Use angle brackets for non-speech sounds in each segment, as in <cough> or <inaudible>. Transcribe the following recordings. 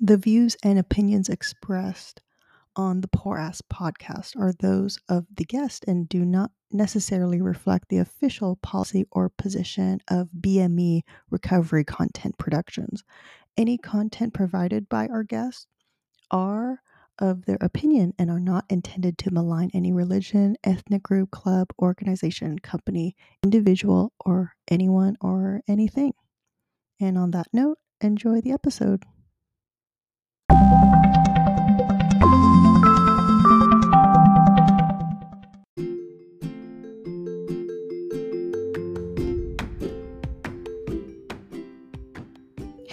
The views and opinions expressed on the Poor Ass podcast are those of the guest and do not necessarily reflect the official policy or position of BME Recovery Content Productions. Any content provided by our guests are of their opinion and are not intended to malign any religion, ethnic group, club, organization, company, individual, or anyone or anything. And on that note, enjoy the episode.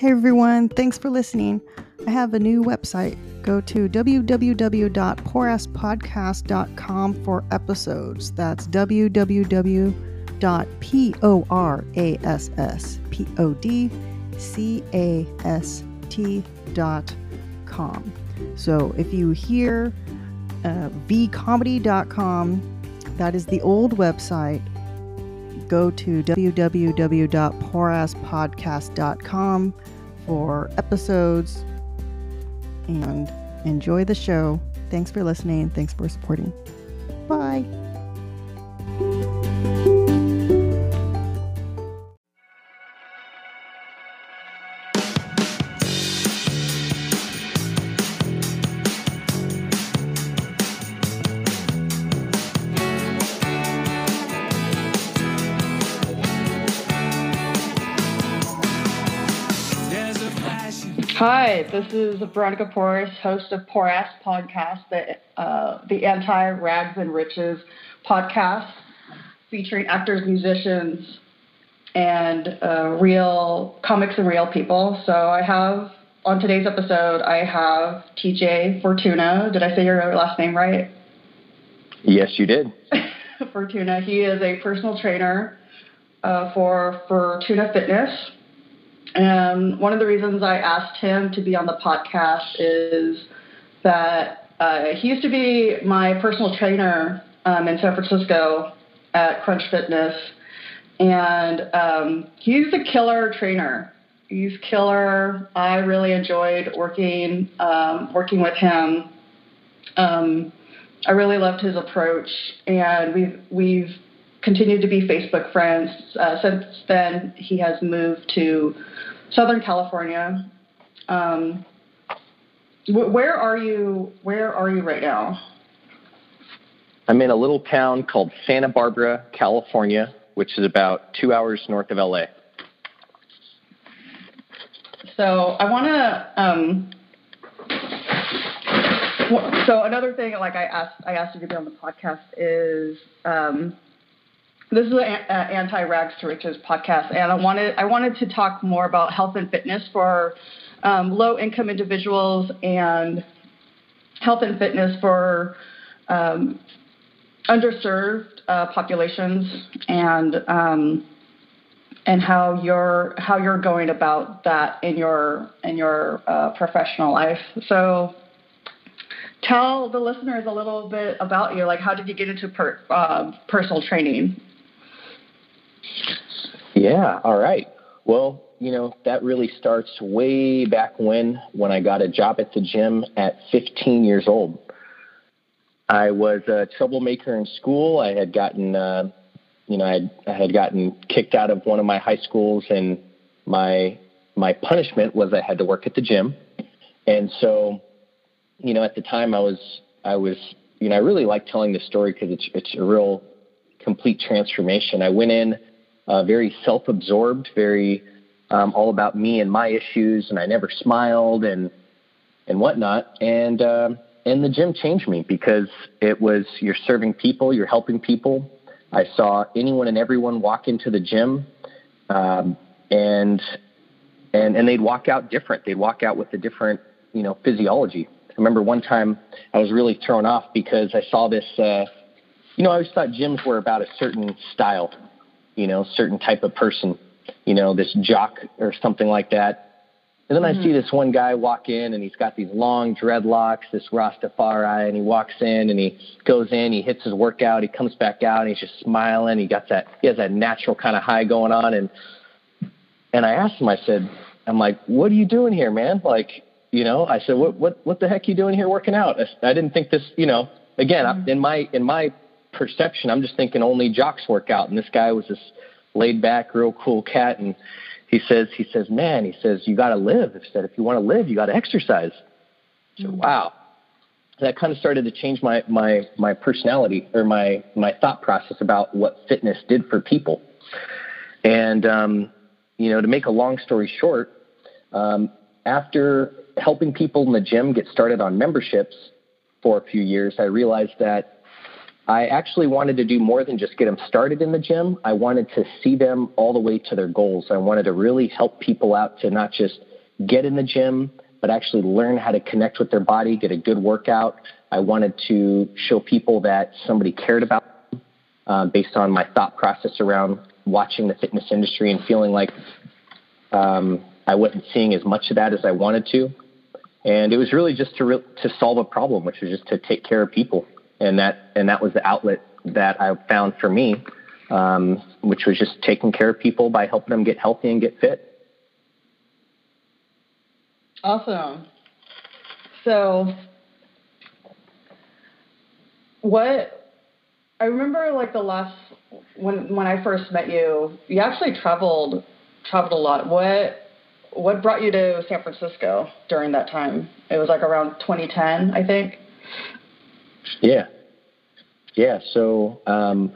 Hey everyone, thanks for listening. I have a new website. Go to www.poorasspodcast.com for episodes. That's www.poorasspodcast.com. So if you hear uh, vcomedy.com, that is the old website. Go to www.poorasspodcast.com for episodes and enjoy the show. Thanks for listening. Thanks for supporting. Bye. Hi, this is Veronica Porras, host of Poor Ass Podcast, the, uh, the anti rags and riches podcast featuring actors, musicians, and uh, real comics and real people. So I have on today's episode, I have TJ Fortuna. Did I say your last name right? Yes, you did. <laughs> Fortuna. He is a personal trainer uh, for Fortuna Fitness. And one of the reasons I asked him to be on the podcast is that uh, he used to be my personal trainer um, in San Francisco at Crunch Fitness, and um, he's a killer trainer. He's killer. I really enjoyed working um, working with him. Um, I really loved his approach, and we've we've continued to be Facebook friends. Uh, since then, he has moved to Southern California. Um, wh- where are you? Where are you right now? I'm in a little town called Santa Barbara, California, which is about two hours north of LA. So I want to. Um, so another thing, like I asked, I asked you to be on the podcast is um, this is an anti rags to riches podcast, and I wanted I wanted to talk more about health and fitness for um, low income individuals and health and fitness for um, underserved uh, populations and um, and how you're how you're going about that in your in your uh, professional life. So tell the listeners a little bit about you. Like, how did you get into per, uh, personal training? Yeah, all right. Well, you know, that really starts way back when, when I got a job at the gym at 15 years old. I was a troublemaker in school. I had gotten, uh, you know, I had, I had gotten kicked out of one of my high schools, and my my punishment was I had to work at the gym. And so, you know, at the time I was I was, you know, I really like telling the story because it's it's a real complete transformation. I went in uh, very self-absorbed, very um, all about me and my issues, and I never smiled and and whatnot. And uh, and the gym changed me because it was you're serving people, you're helping people. I saw anyone and everyone walk into the gym, um, and and and they'd walk out different. They'd walk out with a different you know physiology. I remember one time I was really thrown off because I saw this. Uh, you know, I always thought gyms were about a certain style you know, certain type of person, you know, this jock or something like that. And then mm-hmm. I see this one guy walk in and he's got these long dreadlocks, this Rastafari, and he walks in and he goes in, he hits his workout, he comes back out and he's just smiling. He got that, he has that natural kind of high going on. And, and I asked him, I said, I'm like, what are you doing here, man? Like, You know, I said, what what what the heck are you doing here working out? I, I didn't think this. You know, again, mm-hmm. in my in my perception, I'm just thinking only jocks work out, and this guy was this laid back, real cool cat, and he says he says, man, he says you got to live. He said if you want to live, you got to exercise. So mm-hmm. wow, that kind of started to change my my my personality or my my thought process about what fitness did for people. And um, you know, to make a long story short, um, after helping people in the gym get started on memberships for a few years, I realized that I actually wanted to do more than just get them started in the gym. I wanted to see them all the way to their goals. I wanted to really help people out to not just get in the gym, but actually learn how to connect with their body, get a good workout. I wanted to show people that somebody cared about them uh, based on my thought process around watching the fitness industry and feeling like um, I wasn't seeing as much of that as I wanted to. And it was really just to re- to solve a problem, which was just to take care of people, and that and that was the outlet that I found for me, um, which was just taking care of people by helping them get healthy and get fit. Awesome. So, what I remember, like the last when when I first met you, you actually traveled traveled a lot. What what brought you to San Francisco during that time? It was like around 2010, I think. Yeah, yeah. So um,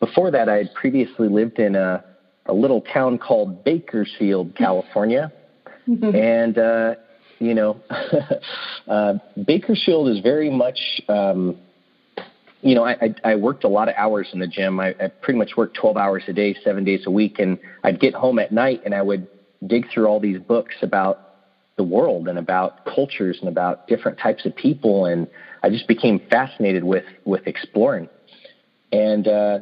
before that, I had previously lived in a a little town called Bakersfield, California. Mm-hmm. And, uh, you know, <laughs> uh, Bakersfield is very much, um, you know, I, I, I worked a lot of hours in the gym. I, I pretty much worked 12 hours a day, seven days a week. And I'd get home at night and I would dig through all these books about the world and about cultures and about different types of people. And I just became fascinated with, with exploring. And, uh,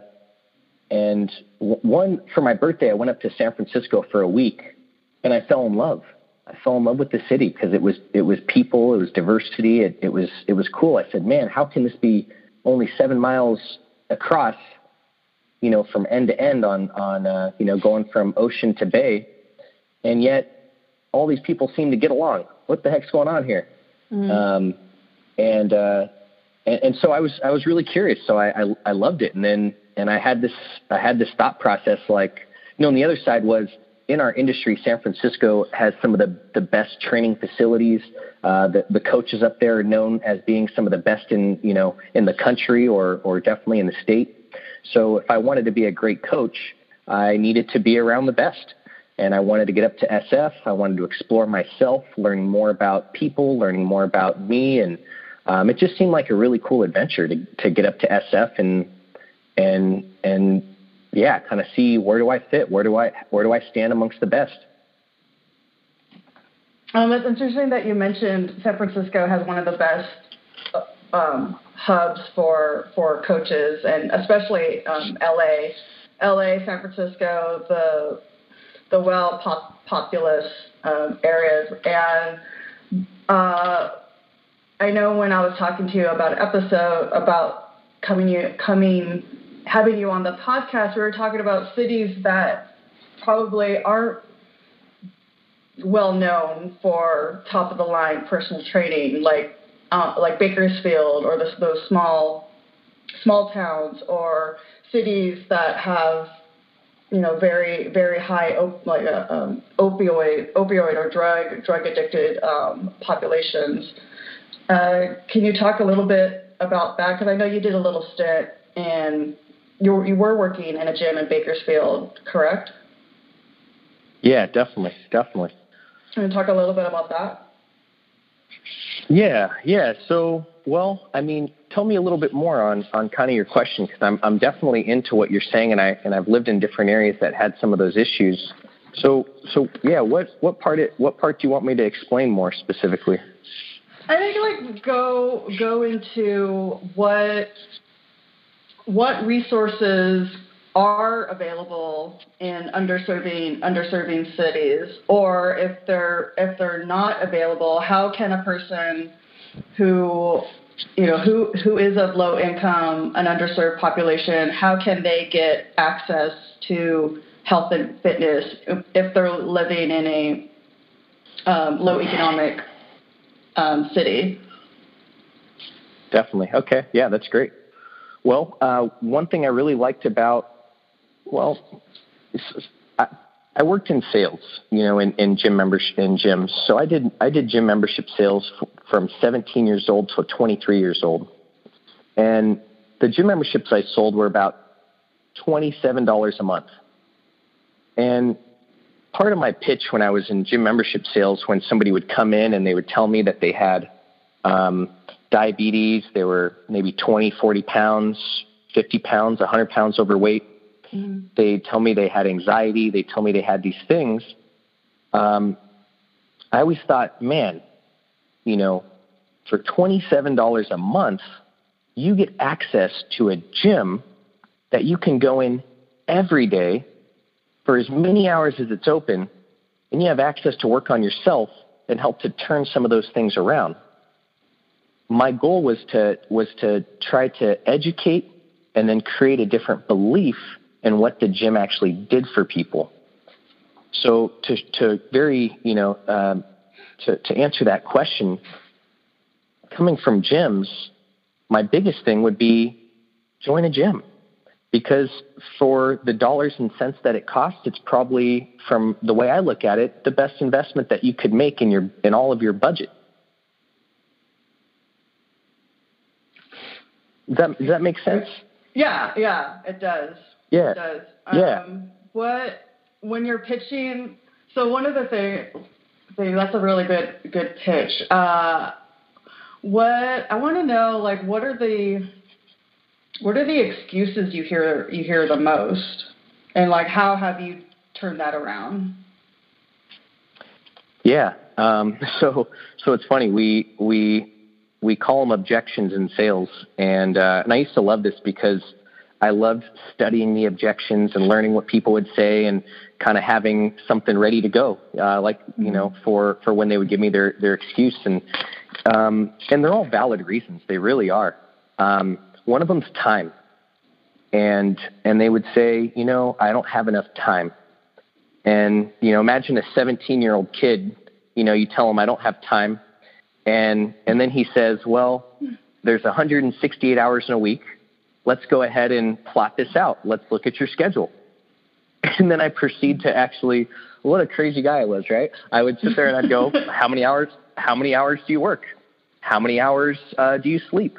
and one, for my birthday, I went up to San Francisco for a week and I fell in love. I fell in love with the city because it was it was people, it was diversity, it, it was it was cool. I said, man, how can this be only seven miles across, you know, from end to end on on uh, you know going from ocean to bay, and yet all these people seem to get along. What the heck's going on here? Mm-hmm. Um, and, uh, and and so I was I was really curious. So I, I I loved it, and then and I had this I had this thought process like you know, on the other side was in our industry, San Francisco has some of the, the best training facilities. Uh, the, the coaches up there are known as being some of the best in, you know, in the country or, or definitely in the state. So if I wanted to be a great coach, I needed to be around the best. And I wanted to get up to SF. I wanted to explore myself, learning more about people, learning more about me. And um, it just seemed like a really cool adventure to, to get up to SF and, and, and yeah, kind of see where do I fit, where do I where do I stand amongst the best. Um, it's interesting that you mentioned San Francisco has one of the best uh, um, hubs for for coaches, and especially um, LA, LA, San Francisco, the the well pop, populous um, areas, and uh, I know when I was talking to you about episode about coming you coming having you on the podcast, we were talking about cities that probably aren't well known for top of the line personal training, like uh, like Bakersfield or the, those small small towns or cities that have you know very very high op- like uh, um, opioid opioid or drug drug addicted um, populations. Uh, can you talk a little bit about that? Because I know you did a little stint and you you were working in a gym in Bakersfield, correct? Yeah, definitely, definitely. Can you talk a little bit about that? Yeah, yeah. So, well, I mean, tell me a little bit more on on kind of your question because I'm I'm definitely into what you're saying, and I and I've lived in different areas that had some of those issues. So, so yeah, what what part it, what part do you want me to explain more specifically? I think like go go into what what resources are available in underserving underserving cities or if they're if they're not available how can a person who you know who who is of low income an underserved population how can they get access to health and fitness if they're living in a um, low economic um, city. Definitely. Okay. Yeah, that's great. Well, uh, one thing I really liked about, well, I, I worked in sales, you know, in, in gym membership in gyms. So I did I did gym membership sales f- from 17 years old to 23 years old, and the gym memberships I sold were about $27 a month. And part of my pitch when I was in gym membership sales, when somebody would come in and they would tell me that they had um, diabetes, they were maybe 20, 40 pounds, 50 pounds, 100 pounds overweight. Mm-hmm. They tell me they had anxiety. They tell me they had these things. Um, I always thought, man, you know, for $27 a month, you get access to a gym that you can go in every day for as many hours as it's open, and you have access to work on yourself and help to turn some of those things around. My goal was to was to try to educate and then create a different belief in what the gym actually did for people. So to to very you know um, to to answer that question, coming from gyms, my biggest thing would be join a gym because for the dollars and cents that it costs, it's probably, from the way I look at it, the best investment that you could make in your in all of your budget. Does that, does that make sense? Yeah, yeah, it does. Yeah, it does. Yeah. Um, what when you're pitching? So one of the things, thing that's a really good good pitch. Uh, what I want to know, like, what are the what are the excuses you hear you hear the most, and like how have you turned that around? Yeah. Um, <laughs> so so it's funny. We we we call them objections in sales, and uh, and I used to love this because I loved studying the objections and learning what people would say and kind of having something ready to go, uh, like you know, for for when they would give me their their excuse and um, and they're all valid reasons. They really are. Um, one of them's time. And and they would say, you know, I don't have enough time. And you know, imagine a 17-year-old kid, you know, you tell him I don't have time, and and then he says, well, there's 168 hours in a week. Let's go ahead and plot this out. Let's look at your schedule. <laughs> And then I proceed to actually, what a crazy guy I was, right? I would sit there and I'd go, <laughs> how many hours? How many hours do you work? How many hours uh, do you sleep?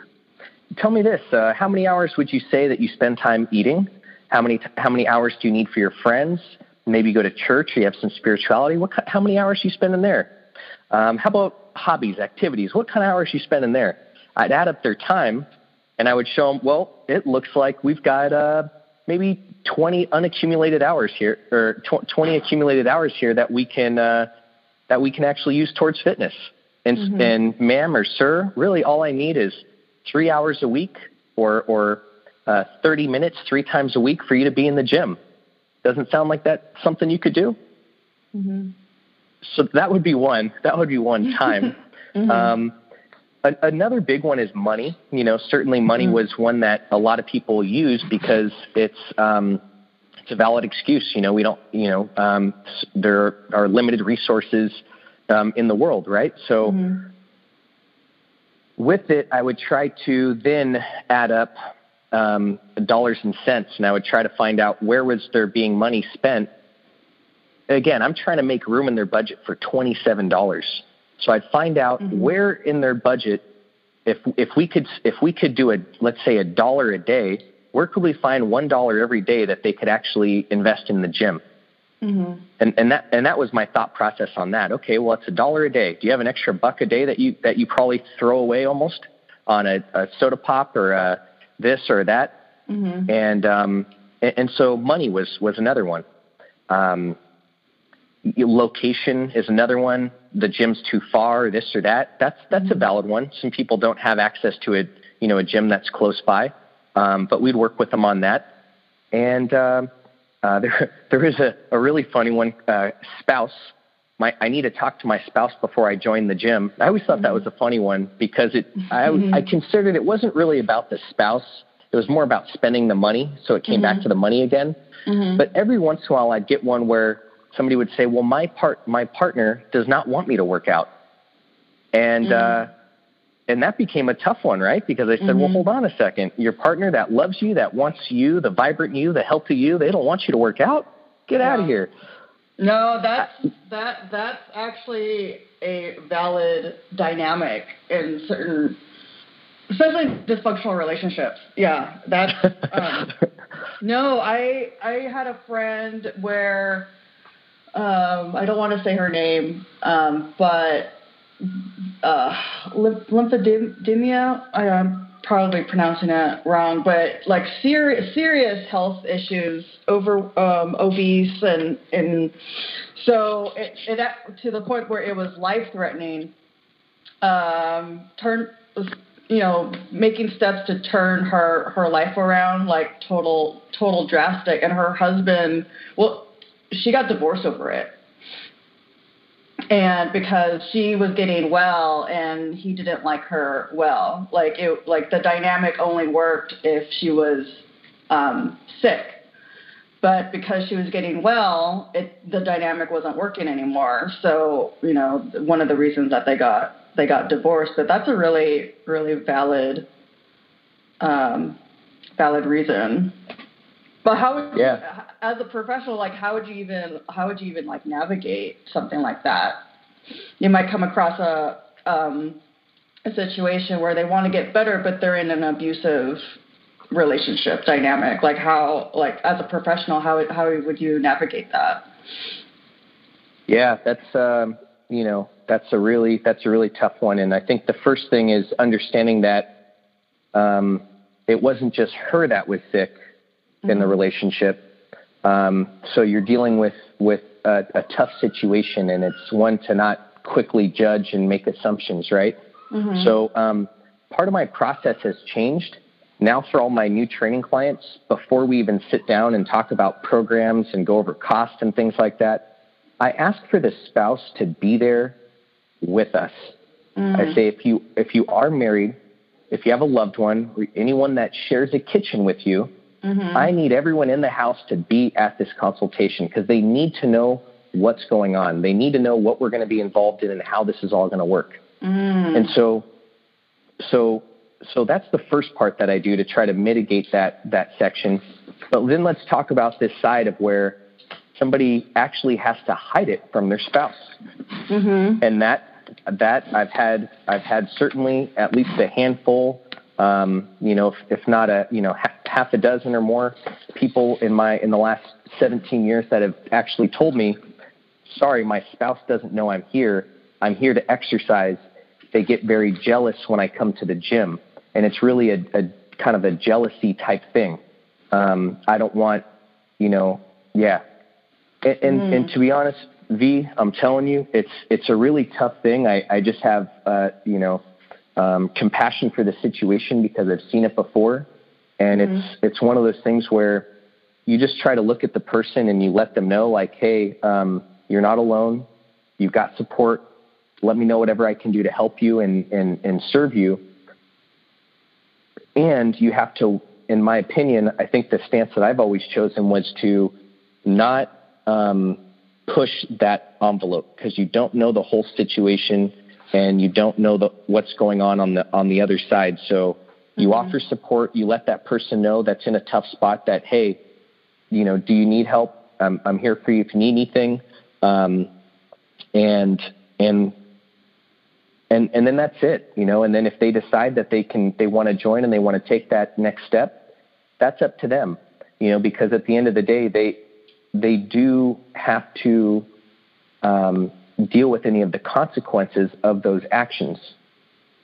Tell me this: uh, How many hours would you say that you spend time eating? How many how many hours do you need for your friends? Maybe go to church. Or you have some spirituality. What how many hours do you spend in there? Um, how about hobbies, activities? What kind of hours do you spend in there? I'd add up their time, and I would show them. Well, it looks like we've got uh, maybe 20 unaccumulated hours here, or tw- 20 accumulated hours here that we can uh, that we can actually use towards fitness. And, mm-hmm. and ma'am or sir, really all I need is three hours a week or, or uh, 30 minutes three times a week for you to be in the gym. Doesn't sound like that something you could do? Mm-hmm. So that would be one. That would be one time. <laughs> mm-hmm. um, a- another big one is money. You know, certainly money mm-hmm. was one that a lot of people use because it's um, it's a valid excuse. You know, we don't. You know, um, there are limited resources um, in the world, right? So mm-hmm with it, I would try to then add up um, dollars and cents, and I would try to find out where was there being money spent. Again, I'm trying to make room in their budget for twenty-seven dollars. So I'd find out mm-hmm. where in their budget, if if we could if we could do a let's say a dollar a day, where could we find one dollar every day that they could actually invest in the gym? Mm-hmm. And and that and that was my thought process on that. Okay, well it's a dollar a day. Do you have an extra buck a day that you that you probably throw away almost on a, a soda pop or a this or that? Mm-hmm. And um and, and so money was was another one. Um, location is another one. The gym's too far, this or that. That's that's mm-hmm. a valid one. Some people don't have access to a you know a gym that's close by, um, but we'd work with them on that. And um, uh, <laughs> there, there is a, a really funny one. Uh, spouse. My, I need to talk to my spouse before I join the gym. I always thought mm-hmm. that was a funny one because it. I, mm-hmm. I considered it wasn't really about the spouse. It was more about spending the money. So it came mm-hmm. back to the money again. Mm-hmm. But every once in a while, I'd get one where somebody would say, "Well, my part my partner does not want me to work out," and mm-hmm. uh, and that became a tough one, right? Because I said, mm-hmm. "Well, hold on a second. Your partner that loves you, that wants you, the vibrant you, the healthy you, they don't want you to work out. Get yeah. out of here." No, that's that that's actually a valid dynamic in certain, especially dysfunctional relationships. Yeah, that's. Um, <laughs> no, I I had a friend where um, I don't want to say her name, um, but uh, lymphedema. I am probably pronouncing it wrong, but like serious serious health issues, over um, obese, and and so it, it to the point where it was life threatening. Um, turn you know making steps to turn her her life around like total total drastic and her husband well she got divorced over it and because she was getting well and he didn't like her well like it like the dynamic only worked if she was um sick. But because she was getting well it the dynamic wasn't working anymore. So you know one of the reasons that they got they got divorced but that's a really really valid um valid reason but how would yeah. you, as a professional, like how would you even how would you even like navigate something like that? You might come across a um, a situation where they want to get better, but they're in an abusive relationship dynamic. Like how like as a professional, how how would you navigate that? Yeah, that's um, you know that's a really that's a really tough one, and I think the first thing is understanding that um, it wasn't just her that was sick mm-hmm. in the mm-hmm. relationship. Um, so you're dealing with with a, a, tough situation, and it's one to not quickly judge and make assumptions, right? Mm-hmm. So um, part of my process has changed. Now, for all my new training clients, before we even sit down and talk about programs and go over cost and things like that, I ask for the spouse to be there with us. Mm-hmm. I say if you if you are married, if you have a loved one, or anyone that shares a kitchen with you, Mm-hmm. I need everyone in the house to be at this consultation because they need to know what's going on. They need to know what we're going to be involved in and how this is all going to work. Mm. And so, so, so that's the first part that I do to try to mitigate that that section. But then let's talk about this side of where somebody actually has to hide it from their spouse, mm-hmm. and that that I've had I've had certainly at least a handful um, you know, if, if not a, you know, ha- half a dozen or more people in my in the last 17 years that have actually told me, sorry, my spouse doesn't know I'm here. I'm here to exercise. They get very jealous when I come to the gym, and it's really a, a kind of a jealousy type thing. Um, I don't want, you know, yeah. And, and, mm. and to be honest, V, I'm telling you, it's it's a really tough thing. I, I just have, uh, you know, um, compassion for the situation because I've seen it before, and mm-hmm. it's it's one of those things where you just try to look at the person and you let them know like, hey, um, you're not alone. You've got support. Let me know whatever I can do to help you and and and serve you. And you have to, in my opinion, I think the stance that I've always chosen was to not um, push that envelope because you don't know the whole situation and you don't know the, what's going on on the on the other side. So you mm-hmm. offer support. You let that person know that's in a tough spot. That hey, you know, do you need help? I'm I'm here for you if you need anything. Um, and and and and then that's it, you know. And then if they decide that they can they want to join and they want to take that next step, that's up to them, you know. Because at the end of the day, they they do have to um, deal with any of the consequences of those actions,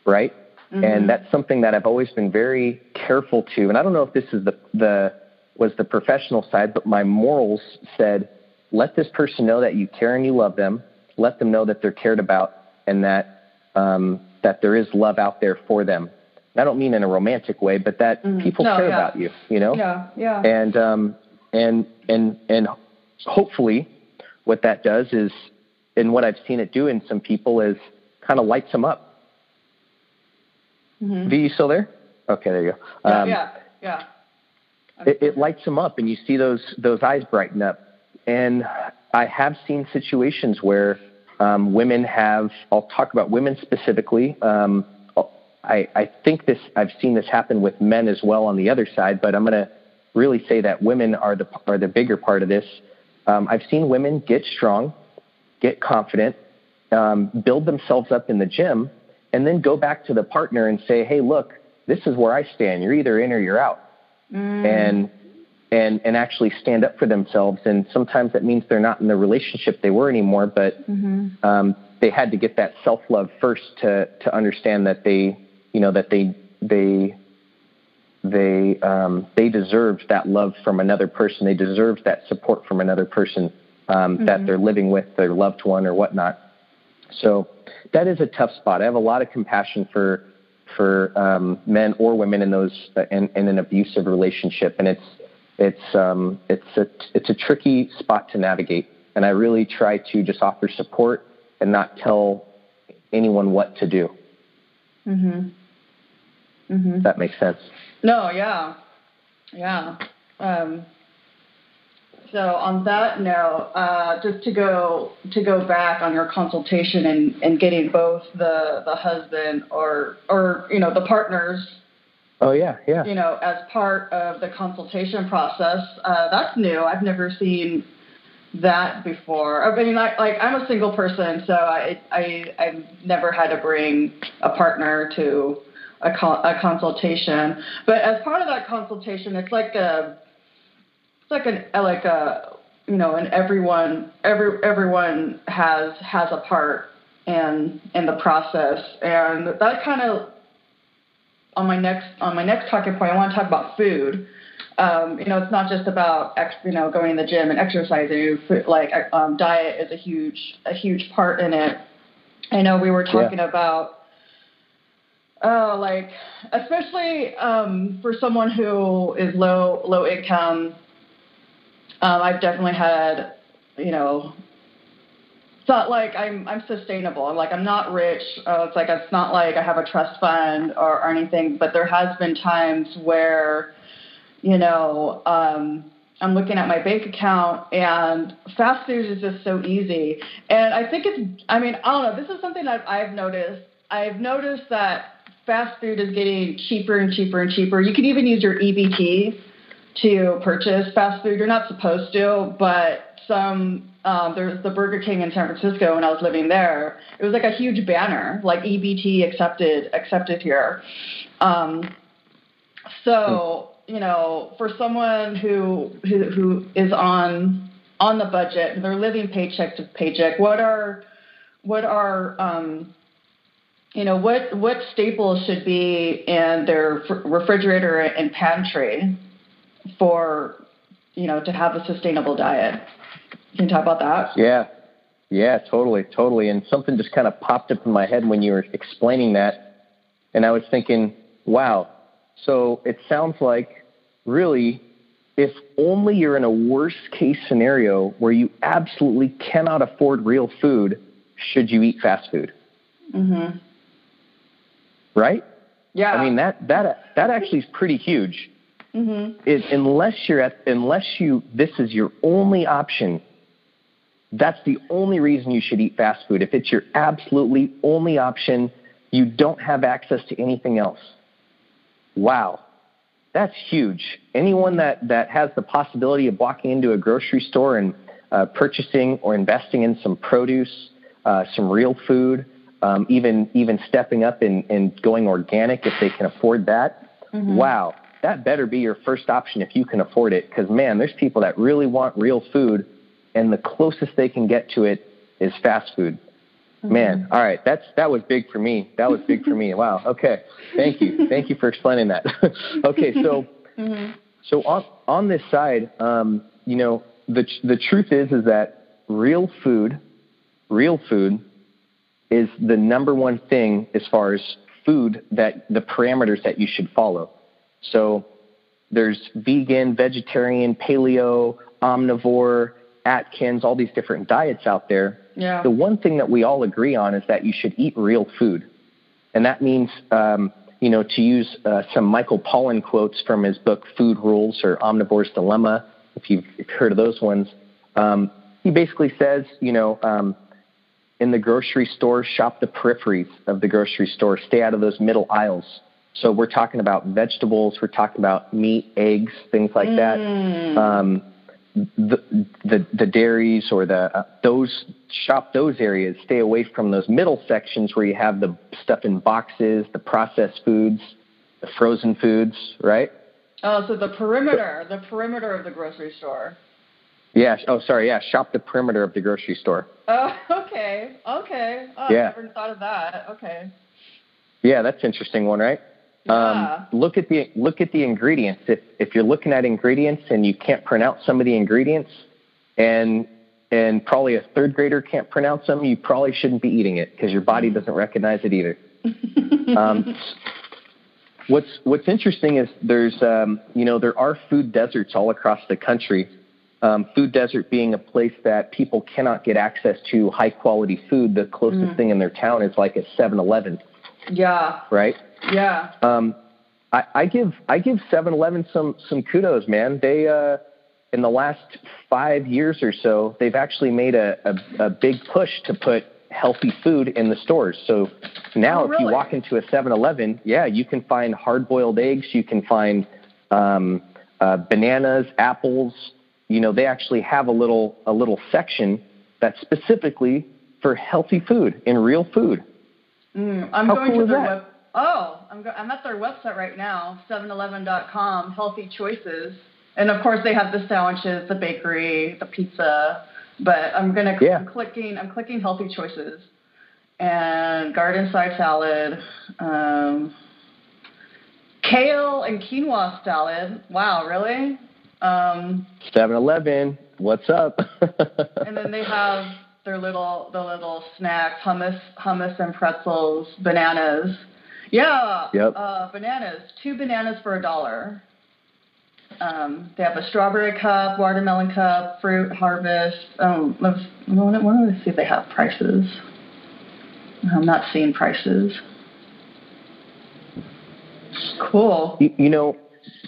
right? Mm-hmm. And that's something that I've always been very careful to. And I don't know if this is the, the was the professional side, but my morals said, let this person know that you care and you love them. Let them know that they're cared about and that um, that there is love out there for them. And I don't mean in a romantic way, but that mm-hmm. people no, care yeah. about you. You know. Yeah. Yeah. And um, and and and hopefully, what that does is and what I've seen it do in some people is kind of lights them up. Mm-hmm. V, you still there? Okay, there you go. Yeah, um, yeah, yeah. It, it, lights them up, and you see those those eyes brighten up. and I have seen situations where um, women have. I'll talk about women specifically. Um, I, I think this. I've seen this happen with men as well on the other side, but I'm going to really say that women are the are the bigger part of this. Um, I've seen women get strong, get confident, um, build themselves up in the gym, and then go back to the partner and say, "Hey, look, this is where I stand. You're either in or you're out." Mm. And and and actually stand up for themselves. And sometimes that means they're not in the relationship they were anymore, but mm-hmm. um, they had to get that self love first to to understand that they you know that they they they um, they deserved that love from another person. They deserved that support from another person um, mm-hmm. that they're living with, their loved one or whatnot. So that is a tough spot. I have a lot of compassion for for um, men or women in those uh, in, in an abusive relationship, and it's it's um, it's a it's a tricky spot to navigate. And I really try to just offer support and not tell anyone what to do. Mhm. Mhm. That makes sense. No, yeah, yeah. Um, so on that note, uh, just to go to go back on your consultation and, and getting both the the husband or or you know the partners. Oh yeah, yeah. You know, as part of the consultation process, uh, that's new. I've never seen that before. I mean, like, like I'm a single person, so I I I've never had to bring a partner to a, a consultation. But as part of that consultation, it's like a like an like a you know, and everyone every everyone has has a part in in the process, and that kind of on my next on my next talking point, I want to talk about food. Um, you know, it's not just about ex, you know going to the gym and exercising. Food, like um, diet is a huge a huge part in it. I know we were talking yeah. about uh, like especially um, for someone who is low low income. Um, I've definitely had, you know, it's not like I'm I'm sustainable. I'm like I'm not rich. Uh, it's like it's not like I have a trust fund or, or anything. But there has been times where, you know, um, I'm looking at my bank account and fast food is just so easy. And I think it's. I mean, I don't know. This is something that I've noticed. I've noticed that fast food is getting cheaper and cheaper and cheaper. You can even use your EBT to purchase fast food. You're not supposed to, but some um, there's the Burger King in San Francisco when I was living there. It was like a huge banner, like EBT accepted accepted here. Um, so you know, for someone who who, who is on on the budget, and they're living paycheck to paycheck. What are what are um, you know what what staples should be in their refrigerator and pantry for you know to have a sustainable diet can you talk about that yeah yeah totally totally and something just kind of popped up in my head when you were explaining that and i was thinking wow so it sounds like really if only you're in a worst case scenario where you absolutely cannot afford real food should you eat fast food Mm-hmm. right? Yeah. I mean that that that actually is pretty huge. Mm-hmm. It, unless you're at unless you this is your only option. That's the only reason you should eat fast food. If it's your absolutely only option, you don't have access to anything else. Wow. That's huge. Anyone that, that has the possibility of walking into a grocery store and uh, purchasing or investing in some produce, uh, some real food, um, even even stepping up and, and going organic if they can afford that. Mm-hmm. Wow, that better be your first option if you can afford it. Because man, there's people that really want real food, and the closest they can get to it is fast food. Mm-hmm. Man, all right, that's that was big for me. That was big for me. <laughs> Wow. Okay, thank you, thank you for explaining that. <laughs> okay, so mm-hmm. so on on this side, um, you know, the the truth is is that real food, real food is the number one thing as far as food that the parameters that you should follow. So there's vegan, vegetarian, paleo, omnivore, Atkins, all these different diets out there. Yeah. The one thing that we all agree on is that you should eat real food. And that means, um, you know, to use uh, some Michael Pollan quotes from his book Food Rules or Omnivore's Dilemma, if you've heard of those ones, Um, he basically says, you know, um, in the grocery store, shop the peripheries of the grocery store. Stay out of those middle aisles. So we're talking about vegetables, we're talking about meat, eggs, things like Mm. that. Um, the, the the dairies or the uh, those shop those areas. Stay away from those middle sections where you have the stuff in boxes, the processed foods, the frozen foods, right? Oh, so the perimeter, the perimeter of the grocery store. Yeah. Oh, sorry. Yeah. Shop the perimeter of the grocery store. Oh, <laughs> okay, okay. Oh, Yeah. I never thought of that. Okay. Yeah, that's an interesting one, right? Yeah. Um, look at the look at the ingredients. If if you're looking at ingredients and you can't pronounce some of the ingredients, and and probably a third grader can't pronounce them, you probably shouldn't be eating it because your body doesn't recognize it either. <laughs> um, what's what's interesting is there's um, you know there are food deserts all across the country. Um, food desert being a place that people cannot get access to high quality food. The closest thing in their town is like a 7-Eleven, yeah, right? yeah. Um, I, I give I give 7-Eleven some some kudos, man. They uh, in the last five years or so, they've actually made a, a, a big push to put healthy food in the stores. So now, Oh, if you walk into a 7-Eleven, yeah, you can find hard-boiled eggs, you can find um, uh, bananas, apples. You know, they actually have a little a little section that's specifically for healthy food and real food. Mm, I'm How going cool to their web. Oh, I'm go- I'm at their website right now, 7eleven.com, healthy choices, and of course they have the sandwiches, the bakery, the pizza. But I'm gonna Yeah. I'm clicking I'm clicking healthy choices, and garden side salad, um, kale and quinoa salad. Wow, really? Um, 7-Eleven, what's up? <laughs> and then they have their little the little snacks, hummus, hummus and pretzels, bananas. Yeah, Yep. uh, bananas. Two bananas for a dollar. Um, they have a strawberry cup, watermelon cup, fruit harvest. Um, let's let me see if they have prices. I'm not seeing prices. Cool. you, you know,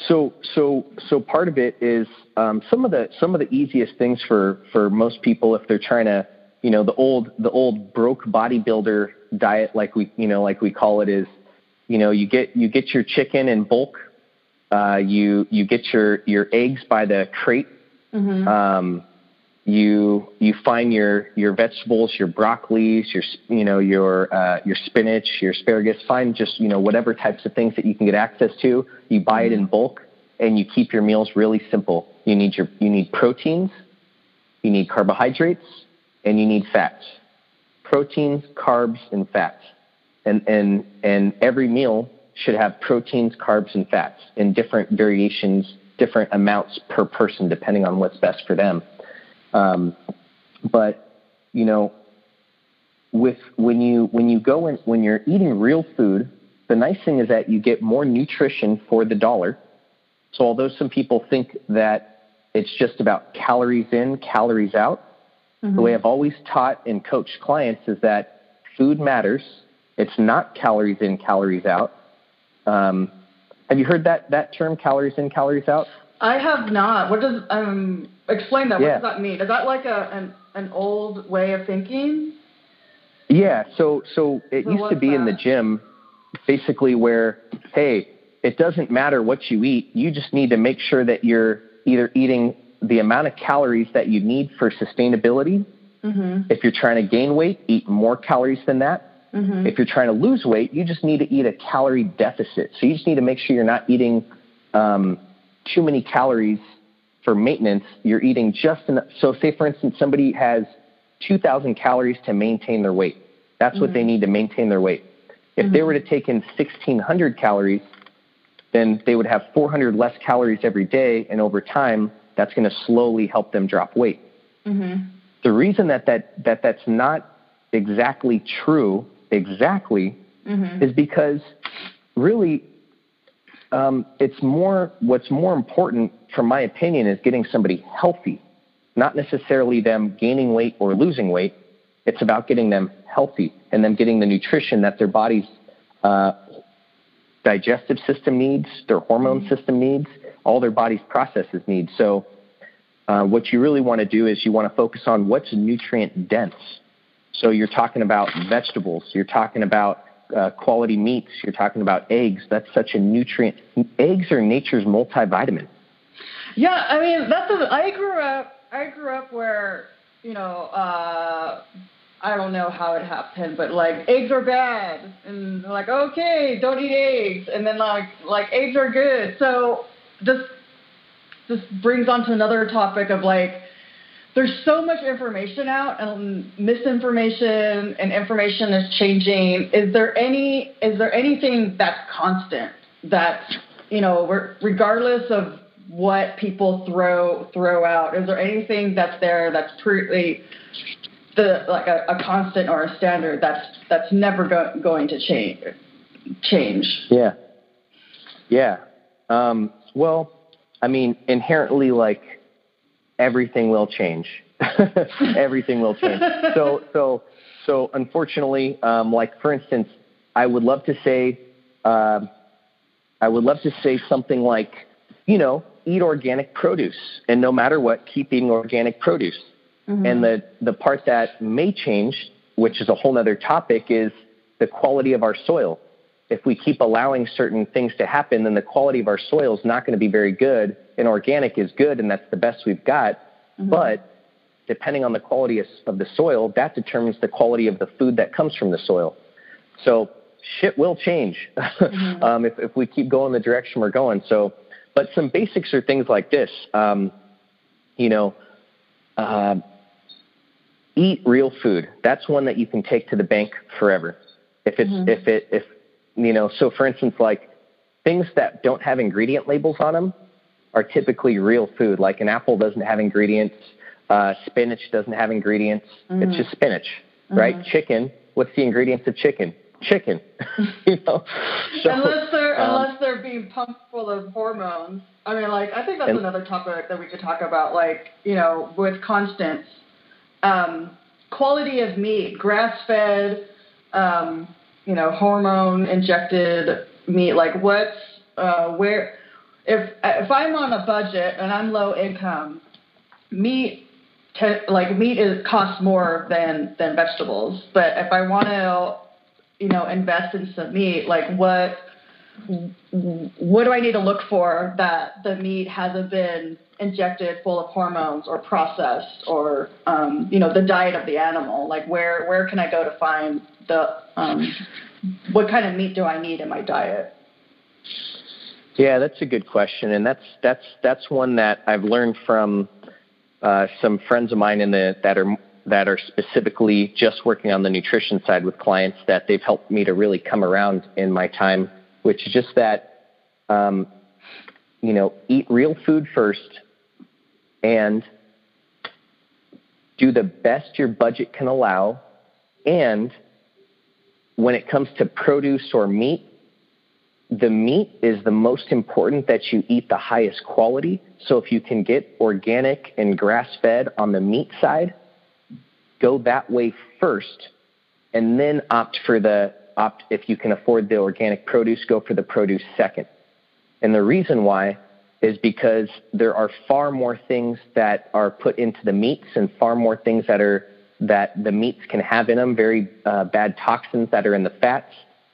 so so so part of it is um, some of the some of the easiest things for for most people if they're trying to you know the old the old broke bodybuilder diet like we you know like we call it is you know you get you get your chicken in bulk uh, you you get your your eggs by the crate hmm um, you you find your your vegetables, your broccolis, your you know your uh, your spinach, your asparagus. Find just you know whatever types of things that you can get access to. You buy it in bulk, and you keep your meals really simple. You need your you need proteins, you need carbohydrates, and you need fats. Proteins, carbs, and fats, and and and every meal should have proteins, carbs, and fats in different variations, different amounts per person, depending on what's best for them. Um, but you know, with when you when you go in when you're eating real food, the nice thing is that you get more nutrition for the dollar. So although some people think that it's just about calories in, calories out, the way I've always taught and coached clients is that food matters. It's not calories in, calories out. Um, have you heard that that term, calories in, calories out? I have not. What does um explain that? What Yeah. does that mean? Is that like a an, an old way of thinking? Yeah, so so it So used to be in the gym, basically where, hey, it doesn't matter what you eat. You just need to make sure that you're either eating the amount of calories that you need for sustainability. Mhm. If you're trying to gain weight, eat more calories than that. Mhm. If you're trying to lose weight, you just need to eat a calorie deficit. So you just need to make sure you're not eating um, too many calories for maintenance. You're eating just enough. So, say for instance, somebody has 2,000 calories to maintain their weight. That's what they need to maintain their weight. If they were to take in 1,600 calories, then they would have 400 less calories every day, and over time, that's going to slowly help them drop weight Mhm. the reason that, that, that that's not exactly true exactly Mhm. is because really um, it's more what's more important from my opinion is getting somebody healthy not necessarily them gaining weight or losing weight it's about getting them healthy and them getting the nutrition that their bodies uh, digestive system needs their hormone system needs all their body's processes need so uh, what you really want to do is you want to focus on what's nutrient dense. So you're talking about vegetables, you're talking about uh, quality meats, you're talking about eggs. That's such a nutrient. Eggs are nature's multivitamin. Yeah, I mean that's. A, I grew up. I grew up where you know. Uh, I don't know how it happened, but like eggs are bad, and like okay, don't eat eggs, and then like like eggs are good. So this this brings on to another topic of like there's so much information out and misinformation and information is changing. Is there any is there anything that's constant that you know regardless of what people throw throw out? Is there anything that's there that's truly the like a, a constant or a standard that's that's never go, going to change change? Yeah, yeah. Um, well, I mean, inherently, like everything will change. <laughs> everything will change. So, so, so, unfortunately, um, like for instance, I would love to say, uh, I would love to say something like, you know, eat organic produce, and no matter what, keep eating organic produce. Mm-hmm. And the the part that may change, which is a whole other topic, is the quality of our soil if we keep allowing certain things to happen, then the quality of our soil is not going to be very good. And organic is good, and that's the best we've got. Mm-hmm. But depending on the quality of, of, the soil, that determines the quality of the food that comes from the soil. So shit will change <laughs> mm-hmm. um, if, if we keep going the direction we're going. So, but some basics are things like this. Um, you know, uh, eat real food. That's one that you can take to the bank forever. If it's mm-hmm. if it if you know, so for instance, like things that don't have ingredient labels on them are typically real food. Like an apple doesn't have ingredients, uh, spinach doesn't have ingredients. Mm-hmm. It's just spinach, mm-hmm. right? Chicken. What's the ingredients of chicken? Chicken. <laughs> you know, so, unless they're um, unless they're being pumped full of hormones. I mean, like I think that's and, another topic that we could talk about. Like you know, with constants, um, quality of meat, grass fed. Um, you know, hormone injected meat? Like what's uh, where if if I'm on a budget and I'm low income, meat te- like meat is costs more than than vegetables. But if I want to, you know, invest in some meat, like what what do I need to look for that the meat hasn't been injected full of hormones or processed or um, you know the diet of the animal? Like where where can I go to find the um, what kind of meat do I need in my diet? Yeah, that's a good question, and that's that's that's one that I've learned from uh, some friends of mine in the that are that are specifically just working on the nutrition side with clients that they've helped me to really come around in my time, which is just that um, you know eat real food first and do the best your budget can allow and when it comes to produce or meat, the meat is the most important that you eat the highest quality. So if you can get organic and grass fed on the meat side, go that way first and then opt for the opt if you can afford the organic produce, go for the produce second. And the reason why is because there are far more things that are put into the meats and far more things that are that the meats can have in them, very uh, bad toxins that are in the fats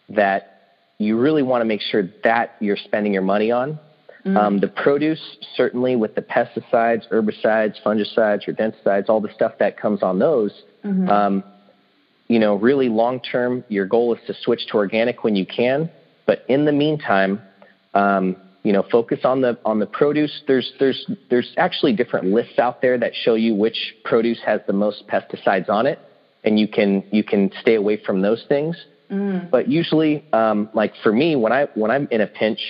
that you really want to make sure that you're spending your money on. Mm-hmm. Um, the produce, certainly with the pesticides, herbicides, fungicides, rodenticides, all the stuff that comes on those, mm-hmm. um, you know, really long term, your goal is to switch to organic when you can. But in the meantime, um, you know, focus on the on the produce. There's there's there's actually different lists out there that show you which produce has the most pesticides on it, and you can you can stay away from those things. Mm. But usually, um, like for me, when I when I'm in a pinch,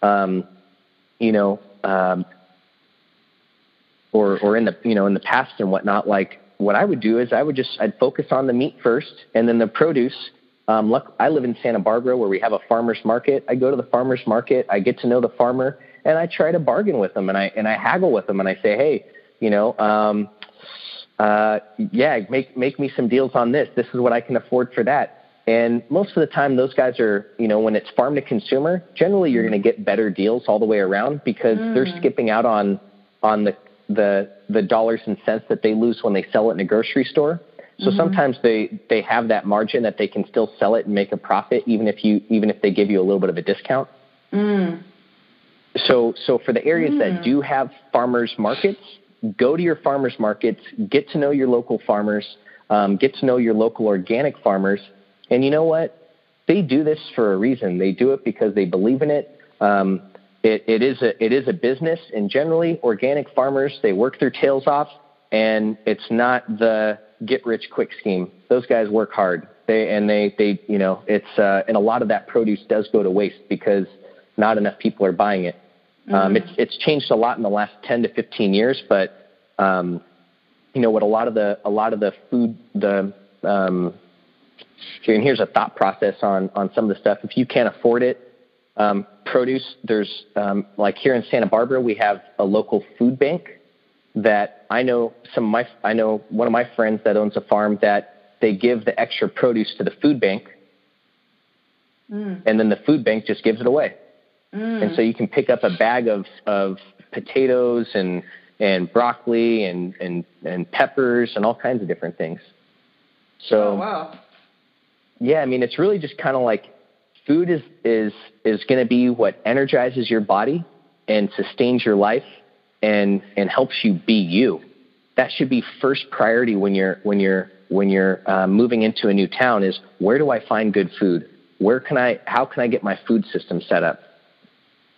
um, you know, um, or or in the you know in the past and whatnot, like what I would do is I would just I'd focus on the meat first, and then the produce um, look, I live in Santa Barbara where we have a farmer's market. I go to the farmer's market, I get to know the farmer, and I try to bargain with them, and I and I haggle with them, and I say, hey, you know, um, uh, yeah, make make me some deals on this. This is what I can afford for that. And most of the time, those guys are, you know, when it's farm to consumer, generally you're going to get better deals all the way around because mm. they're skipping out on on the the the dollars and cents that they lose when they sell it in a grocery store. So mm-hmm. sometimes they they have that margin that they can still sell it and make a profit even if you even if they give you a little bit of a discount. Mm. So so for the areas mm. that do have farmers markets, go to your farmers markets, get to know your local farmers, um, get to know your local organic farmers, and you know what? They do this for a reason. They do it because they believe in it. Um, it, it is a it is a business, and generally, organic farmers they work their tails off, and it's not the get rich quick scheme. Those guys work hard. They and they they you know it's uh, and a lot of that produce does go to waste because not enough people are buying it. Um, mm-hmm. Um, it's it's changed a lot in the last 10 to 15 years, but um, you know what a lot of the a lot of the food the um, and here's a thought process on on some of the stuff. If you can't afford it, um, produce there's um, like here in Santa Barbara we have a local food bank that I know some of my I know one of my friends that owns a farm that they give the extra produce to the food bank, mm. and then the food bank just gives it away. Mm. And so you can pick up a bag of of potatoes and and broccoli and and and peppers and all kinds of different things. So oh, wow. Yeah, I mean it's really just kind of like food is is is going to be what energizes your body and sustains your life and and helps you be you. That should be first priority when you're when you're when you're uh, moving into a new town. Is where do I find good food? Where can I? How can I get my food system set up?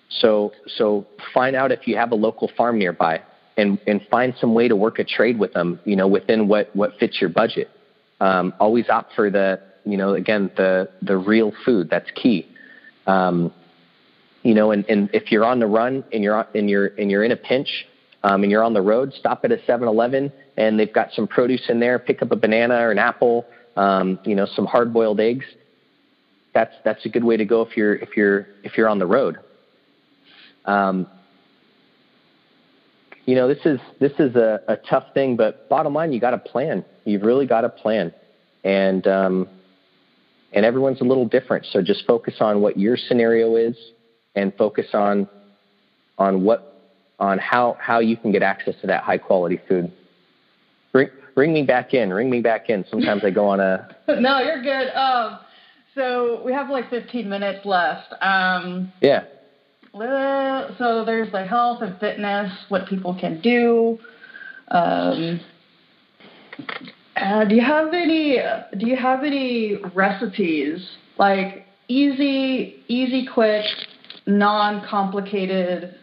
So so find out if you have a local farm nearby, and and find some way to work a trade with them. You know, within what what fits your budget. Um, always opt for the you know again the the real food. That's key. Um, you know, and, and if you're on the run and you're and you're and you're in a pinch um, and you're on the road, stop at a 7-Eleven and they've got some produce in there. Pick up a banana or an apple, um, you know, some hard-boiled eggs. That's that's a good way to go if you're if you're if you're on the road. Um, you know, this is this is a, a tough thing, but bottom line, you got to plan. You've really got to plan, and um, and everyone's a little different. So just focus on what your scenario is and focus on on what on how how you can get access to that high quality food. Bring bring me back in. Ring me back in. Sometimes I go on a. <laughs> no, you're good. Um, so we have like 15 minutes left. Um, yeah. So there's the health and fitness, what people can do. Um, uh, do you have any? Do you have any recipes like easy, easy, quick non-complicated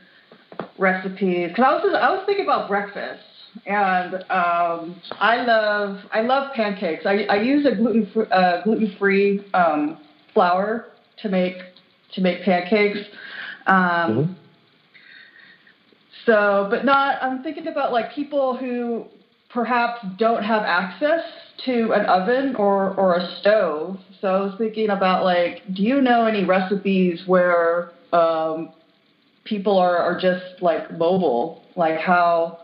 recipes. Because I was I was thinking about breakfast, and um, I love I love pancakes. I, I use a gluten uh, gluten free um, flour to make to make pancakes. Um, mm-hmm. So, but not. I'm thinking about like people who perhaps don't have access to an oven or or a stove. So I was thinking about like, do you know any recipes where um, people are, are just like mobile. Like how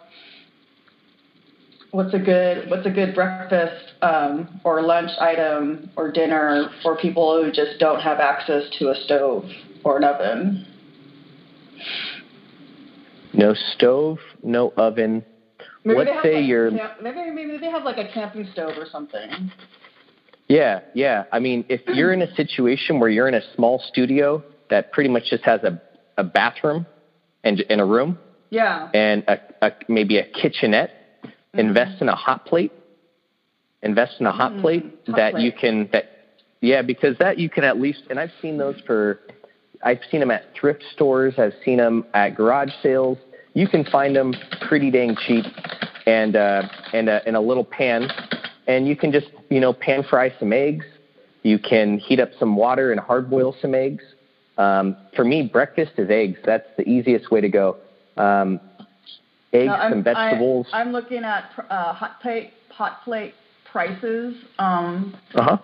what's a good what's a good breakfast um, or lunch item or dinner for people who just don't have access to a stove or an oven. No stove, no oven. Maybe Let's say like you're camp, maybe maybe they have like a camping stove or something. Yeah, yeah. I mean, if you're in a situation where you're in a small studio that pretty much just has a, a bathroom and in a room. Yeah. And a, a maybe a kitchenette. Mm-hmm. Invest in a hot plate. Invest in a hot mm-hmm. plate hot that plate. you can that yeah because that you can at least and I've seen those for I've seen them at thrift stores. I've seen them at garage sales. You can find them pretty dang cheap, and uh, and a, in a little pan, and you can just you know pan fry some eggs. You can heat up some water and hard boil some eggs. Um, for me, breakfast is eggs. That's the easiest way to go. Um, eggs, no, some vegetables. I, am looking at uh, hot plate hot plate prices. Um, uh-huh.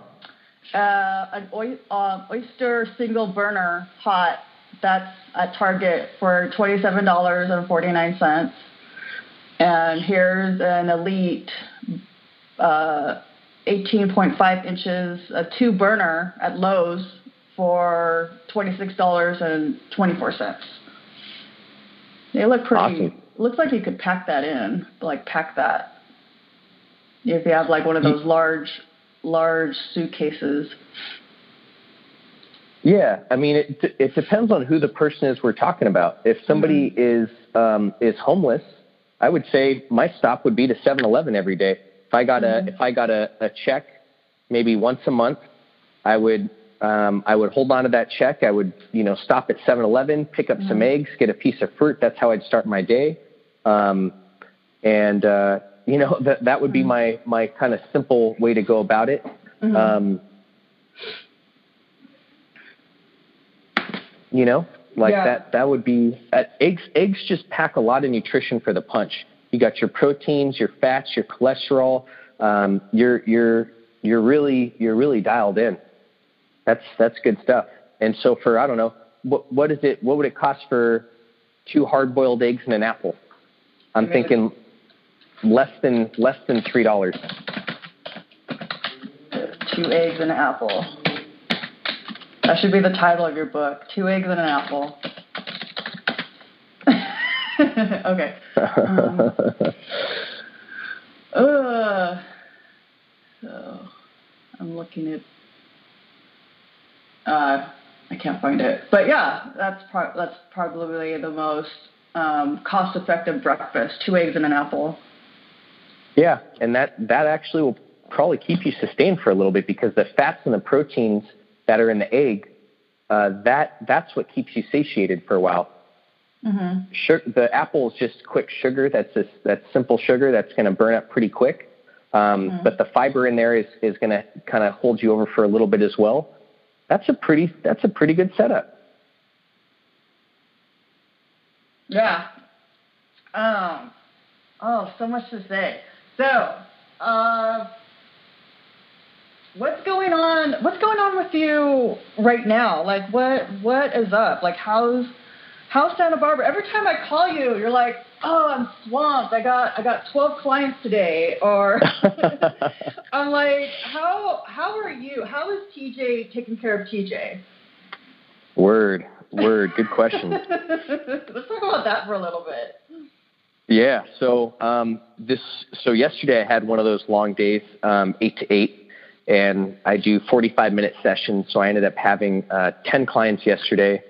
Uh, an oy- uh, Oster single burner hot. That's at Target for twenty seven dollars and forty nine cents. And here's an elite. Uh, 18.5 inches, a two burner at Lowe's for $26.24. They look pretty. Awesome. looks like you could pack that in, like pack that. If you have like one of those large, large suitcases. Yeah, I mean, it it depends on who the person is we're talking about. If somebody mm-hmm. is um, is homeless, I would say my stop would be to 7-Eleven every day. If I got mm-hmm. a if I got a, a check, maybe once a month, I would um, I would hold on to that check. I would you know stop at 7-Eleven, pick up mm-hmm. some eggs, get a piece of fruit. That's how I'd start my day. Um, and uh, you know <laughs> that that would be mm-hmm. my my kind of simple way to go about it. Mm-hmm. Um, you know, like yeah. that that would be uh, eggs. Eggs just pack a lot of nutrition for the punch. You got your proteins, your fats, your cholesterol. Um, you're you're you're really you're really dialed in. That's that's good stuff. And so for I don't know what what is it? What would it cost for two hard boiled eggs and an apple? I'm thinking less than less than three dollars. Two eggs and an apple. That should be the title of your book. Two eggs and an apple. <laughs> okay. Um, uh, so I'm looking at. Uh, I can't find it, but yeah, that's pro- that's probably the most um, cost-effective breakfast: two eggs and an apple. Yeah, and that that actually will probably keep you sustained for a little bit because the fats and the proteins that are in the egg, uh, that that's what keeps you satiated for a while. Mm-hmm. Sugar, the apple is just quick sugar. That's just, that's simple sugar that's going to burn up pretty quick. Um, mm-hmm. But the fiber in there is is going to kind of hold you over for a little bit as well. That's a pretty that's a pretty good setup. Yeah. Um. Oh, so much to say. So, uh, what's going on? What's going on with you right now? Like, what what is up? Like, how's how's Santa Barbara? Every time I call you, you're like, oh, I'm swamped. I got I got 12 clients today, or <laughs> I'm like, how how are you? How is TJ taking care of TJ? Word, word. Good question. <laughs> Let's talk about that for a little bit. Yeah. So um, this. So yesterday I had one of those long days, um, eight to eight, and I do 45 minute sessions. So I ended up having uh, 10 clients yesterday,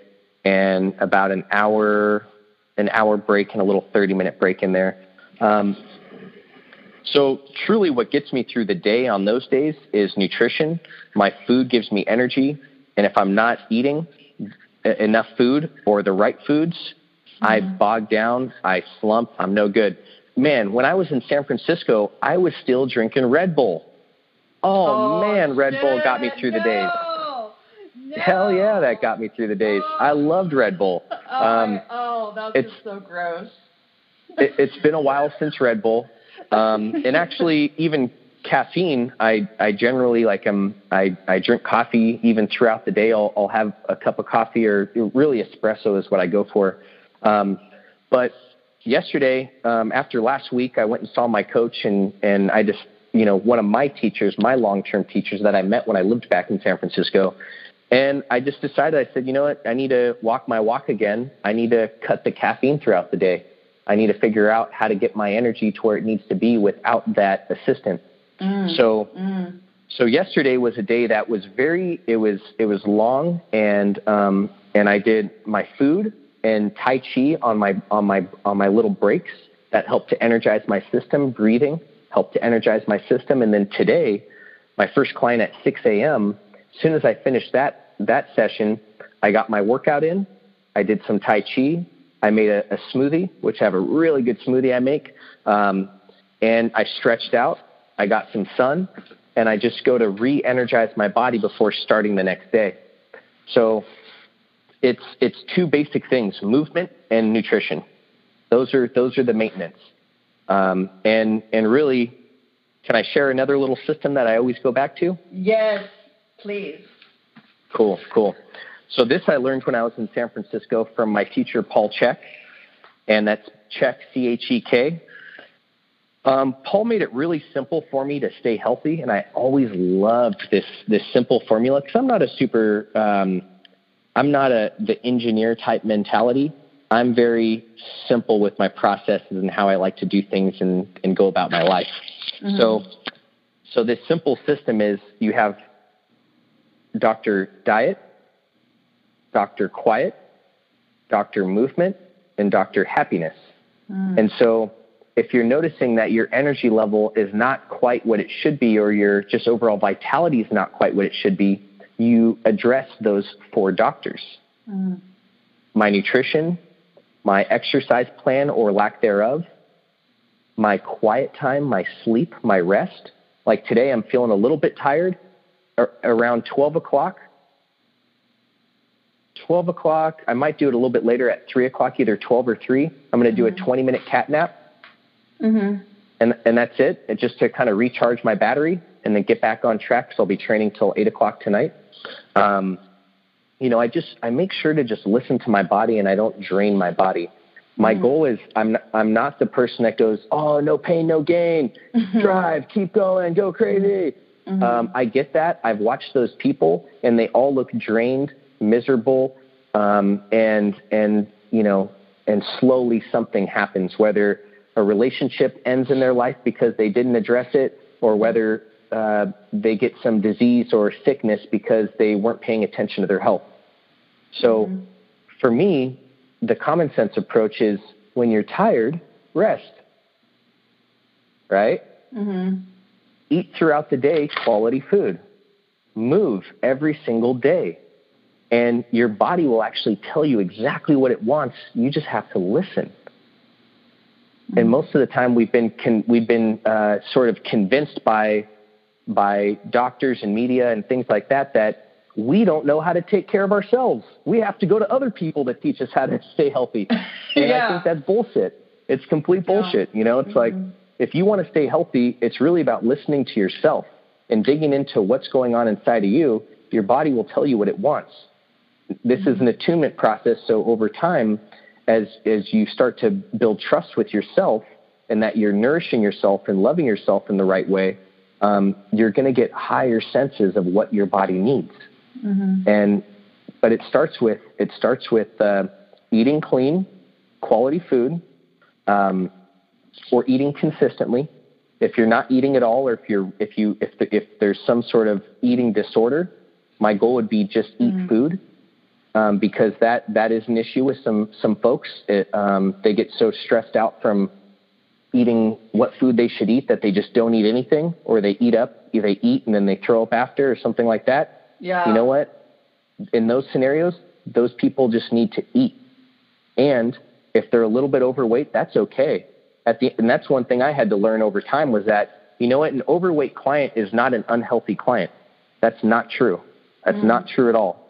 and about an hour, an hour break and a little 30 minute break in there. Um, so truly, what gets me through the day on those days is nutrition. My food gives me energy, and if I'm not eating enough food or the right foods, I mm-hmm. bog down, I slump, I'm no good. Man, when I was in San Francisco, I was still drinking Red Bull. Oh, oh man, Red Bull got me through no, the days. No. Hell yeah, that got me through the days. Oh. I loved Red Bull. <laughs> Oh, um, oh that's it's, just so gross. <laughs> it, it's been a while since Red Bull. Um, and actually, even caffeine, I, I generally like um I, I drink coffee even throughout the day. I'll, I'll have a cup of coffee or really espresso is what I go for. Um, but yesterday, um, after last week, I went and saw my coach, and and I just, you know, one of my teachers, my long-term teachers that I met when I lived back in San Francisco, and I just decided, I said, you know what, I need to walk my walk again. I need to cut the caffeine throughout the day. I need to figure out how to get my energy to where it needs to be without that assistant. Mm, so. Mm. So yesterday was a day that was very it was it was long and um and I did my food and Tai Chi on my on my on my little breaks that helped to energize my system. Breathing helped to energize my system. And then today, my first client at 6 a.m. As soon as I finished that that session, I got my workout in. I did some Tai Chi. I made a, a smoothie, which I have a really good smoothie I make. Um, and I stretched out. I got some sun, and I just go to re-energize my body before starting the next day. So it's it's two basic things: movement and nutrition. Those are those are the maintenance. Um, and and really, can I share another little system that I always go back to? Yes, please. Cool, cool. So this I learned when I was in San Francisco from my teacher Paul Chek, and that's Chek C H E K. Um, Paul made it really simple for me to stay healthy, and I always loved this this simple formula because I'm not a super um, I'm not a the engineer type mentality. I'm very simple with my processes and how I like to do things and, and go about my life. Mm-hmm. So, so this simple system is you have Dr. Diet, Dr. Quiet, Dr. Movement, and Dr. Happiness. Mm. And so if you're noticing that your energy level is not quite what it should be, or your just overall vitality is not quite what it should be, you address those four doctors. Mm. My nutrition, my exercise plan or lack thereof, my quiet time, my sleep, my rest. Like today, I'm feeling a little bit tired. Around 12 o'clock, 12 o'clock. I might do it a little bit later at 3 o'clock, either 12 or 3. I'm going to do a mm-hmm. 20 minute cat nap. Mm-hmm. And, and that's it, and just to kind of recharge my battery and then get back on track So I'll be training till 8 o'clock tonight. Um, you know, I just I make sure to just listen to my body and I don't drain my body. My mm-hmm. goal is I'm I'm not the person that goes, oh, no pain, no gain, mm-hmm. drive, keep going, go crazy. Mm-hmm. Um, I get that. I've watched those people, and they all look drained miserable, um, and and you know, and slowly something happens. Whether a relationship ends in their life because they didn't address it, or whether uh, they get some disease or sickness because they weren't paying attention to their health. So, mm-hmm. for me, the common sense approach is when you're tired, rest. Right? Mm-hmm. Eat throughout the day quality food. Move every single day and your body will actually tell you exactly what it wants. You just have to listen. Mm-hmm. And most of the time, we've been con- we've been uh, sort of convinced by by doctors and media and things like that that we don't know how to take care of ourselves. We have to go to other people to teach us how to <laughs> stay healthy. <laughs> And yeah. I think that's bullshit. It's complete bullshit. Yeah. You know, it's mm-hmm. like if you want to stay healthy, it's really about listening to yourself and digging into what's going on inside of you. Your body will tell you what it wants this is an attunement process. So over time, as as you start to build trust with yourself and that you're nourishing yourself and loving yourself in the right way, um, you're going to get higher senses of what your body needs. Mm-hmm. And but it starts with it starts with uh, eating clean, quality food, um, or eating consistently. If you're not eating at all, or if you're if you if the, if there's some sort of eating disorder, my goal would be just eat mm-hmm. food um, because that that is an issue with some some folks. It, um, they get so stressed out from eating what food they should eat that they just don't eat anything, or they eat up, they eat and then they throw up after, or something like that. Yeah. You know what? In those scenarios, those people just need to eat, and if they're a little bit overweight, that's okay. At the and that's one thing I had to learn over time was that you know what, an overweight client is not an unhealthy client. That's not true. That's mm. not true at all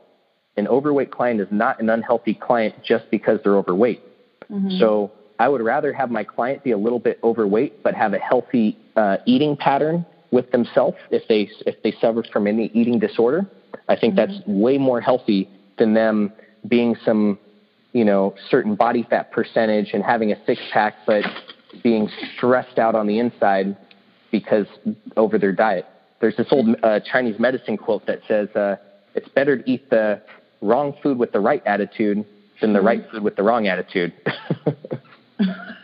an overweight client is not an unhealthy client just because they're overweight. Mm-hmm. So I would rather have my client be a little bit overweight but have a healthy uh, eating pattern with themselves if they if they suffer from any eating disorder. I think mm-hmm. that's way more healthy than them being some you know certain body fat percentage and having a six pack but being stressed out on the inside because over their diet. There's this old uh, Chinese medicine quote that says uh, it's better to eat the wrong food with the right attitude than the right food with the wrong attitude. <laughs>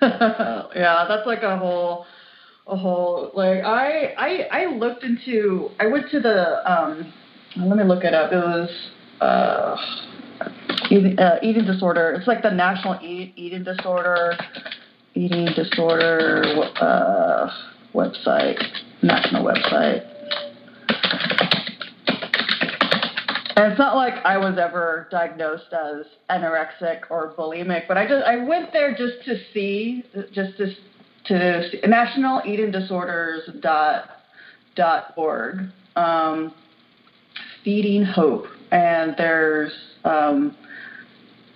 <laughs> yeah, that's like a whole a whole like I I I looked into I went to the um let me look it up. It was uh eating, uh, eating disorder. It's like the National Eat, Eating Disorder Eating Disorder uh, website, national website. And it's not like I was ever diagnosed as anorexic or bulimic, but I just I went there just to see, just to to see, National Eating Disorders dot dot org, um, feeding hope, and there's um,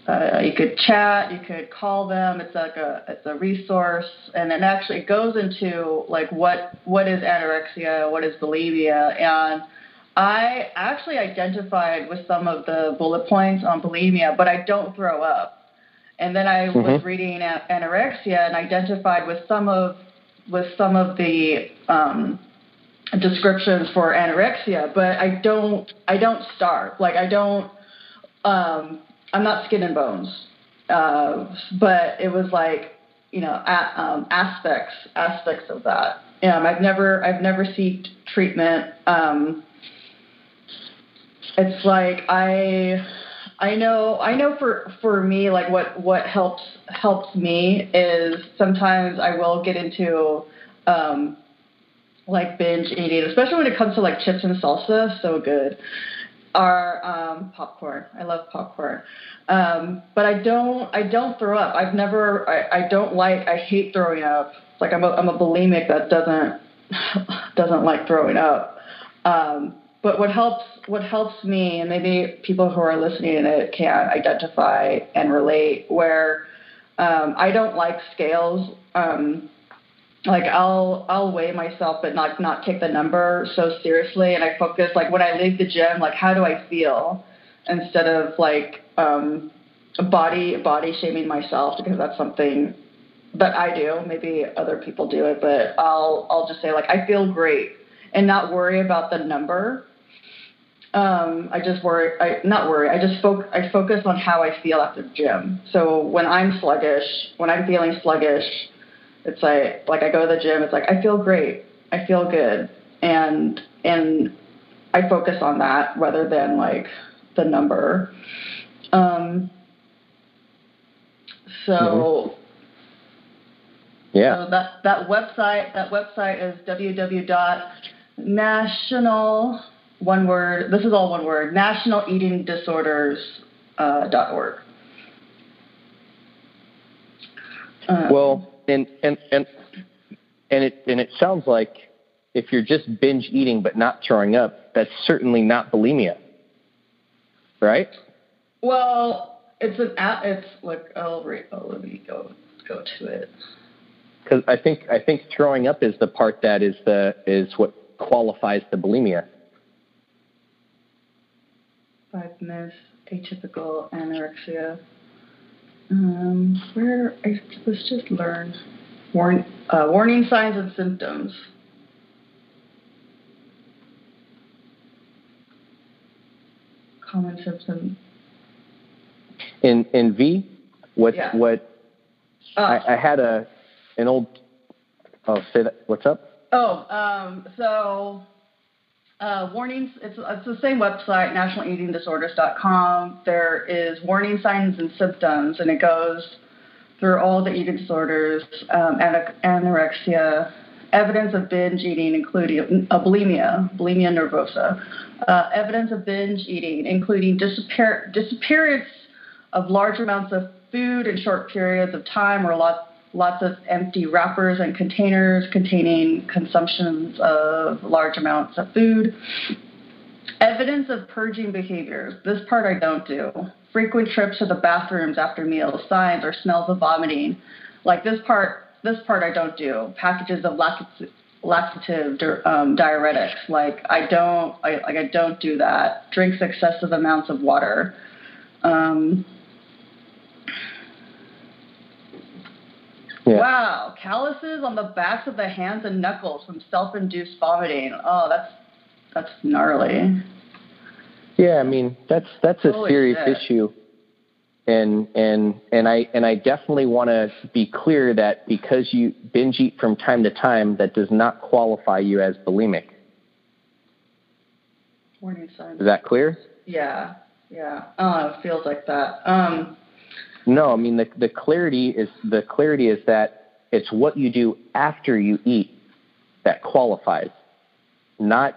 uh, you could chat, you could call them. It's like a it's a resource, and it actually goes into like what what is anorexia, what is bulimia, and I actually identified with some of the bullet points on bulimia, but I don't throw up. And then I mm-hmm. was reading anorexia and identified with some of with some of the um, descriptions for anorexia, but I don't I don't starve. Like I don't um, I'm not skin and bones. uh, but it was like you know a, um, aspects aspects of that. Um, I've never I've never sought treatment. Um, it's like I I know I know for for me like what what helps helps me is sometimes I will get into um like binge eating, especially when it comes to like chips and salsa, so good. Or um popcorn. I love popcorn. Um but I don't I don't throw up. I've never I, I don't like I hate throwing up. Like I'm a I'm a bulimic that doesn't <laughs> doesn't like throwing up. Um but what helps what helps me and maybe people who are listening to it can identify and relate where um, I don't like scales. Um, like I'll I'll weigh myself but not not take the number so seriously and I focus like when I leave the gym like how do I feel? Instead of like um, body body shaming myself because that's something that I do. Maybe other people do it but I'll I'll just say like I feel great. And not worry about the number um, I just worry, I, not worry, I just foc- I focus on how I feel after the gym. So when I'm sluggish, when I'm feeling sluggish, it's like, like I go to the gym, it's like, I feel great. I feel good. And, and I focus on that rather than like the number. Um, so, mm-hmm. yeah, so that, that website, that website is www.national one word. This is all one word. National Eating Disorders uh, dot org. Um, well, and and and and it and it sounds like if you're just binge eating but not throwing up, that's certainly not bulimia, right? Well, it's an app, it's like I'll read. Oh, let me go go to it. Because I think I think throwing up is the part that is the is what qualifies the bulimia myths, atypical anorexia. Um, where I, let's just learn warn, uh, warning signs and symptoms. Common symptoms. In in V, what yeah. what? Uh, I, I had a an old. Oh, say that. What's up? Oh, um, so uh, warnings, it's, it's the same website, nationaleatingdisorders.com. There is warning signs and symptoms, and it goes through all the eating disorders, um, anorexia, evidence of binge eating, including bulimia, bulimia nervosa, uh, evidence of binge eating, including disappear- disappearance of large amounts of food in short periods of time or lots lots of empty wrappers and containers containing consumptions of large amounts of food. Evidence of purging behaviors. This part I don't do. Frequent trips to the bathrooms after meals, signs or smells of vomiting. Like this part, this part I don't do. Packages of laxative um, diuretics. Like I don't, I, like I don't do that. Drinks excessive amounts of water. Um, Yeah. Wow, calluses on the backs of the hands and knuckles from self-induced vomiting. Oh, that's that's gnarly. Yeah, I mean that's that's a Holy serious shit. issue, and and and I and I definitely want to be clear that because you binge eat from time to time, that does not qualify you as bulimic. Warning signs. Is that clear? Yeah, yeah. Oh, it feels like that. Um, no, I mean the the clarity is the clarity is that it's what you do after you eat that qualifies, not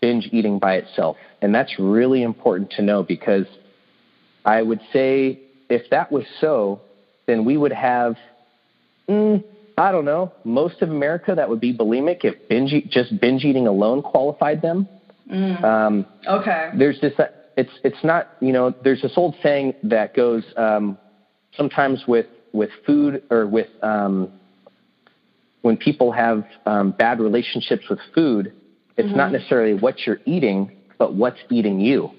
binge eating by itself. And that's really important to know because I would say if that was so, then we would have, mm, I don't know, most of America that would be bulimic if binge just binge eating alone qualified them. Mm. Um, okay. There's this. It's it's not you know. There's this old saying that goes. Um, sometimes with with food or with um, when people have um, bad relationships with food, it's mm-hmm. not necessarily what you're eating, but what's eating you.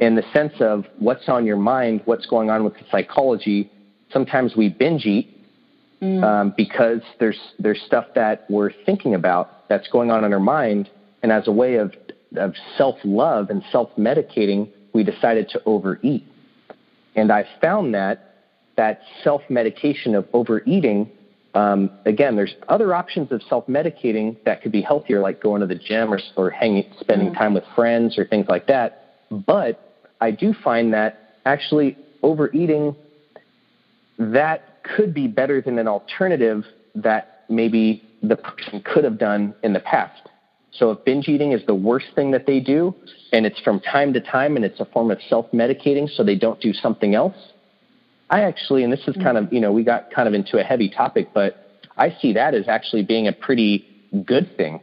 In the sense of what's on your mind, what's going on with the psychology. Sometimes we binge eat mm. um, because there's there's stuff that we're thinking about that's going on in our mind, and as a way of of self love and self medicating, we decided to overeat. And I found that that self medication of overeating. Um, again, there's other options of self medicating that could be healthier, like going to the gym or, or hanging, spending mm-hmm. time with friends or things like that. But I do find that actually overeating that could be better than an alternative that maybe the person could have done in the past. So if binge eating is the worst thing that they do, and it's from time to time, and it's a form of self-medicating, so they don't do something else, I actually, and this is kind of, you know, we got kind of into a heavy topic, but I see that as actually being a pretty good thing.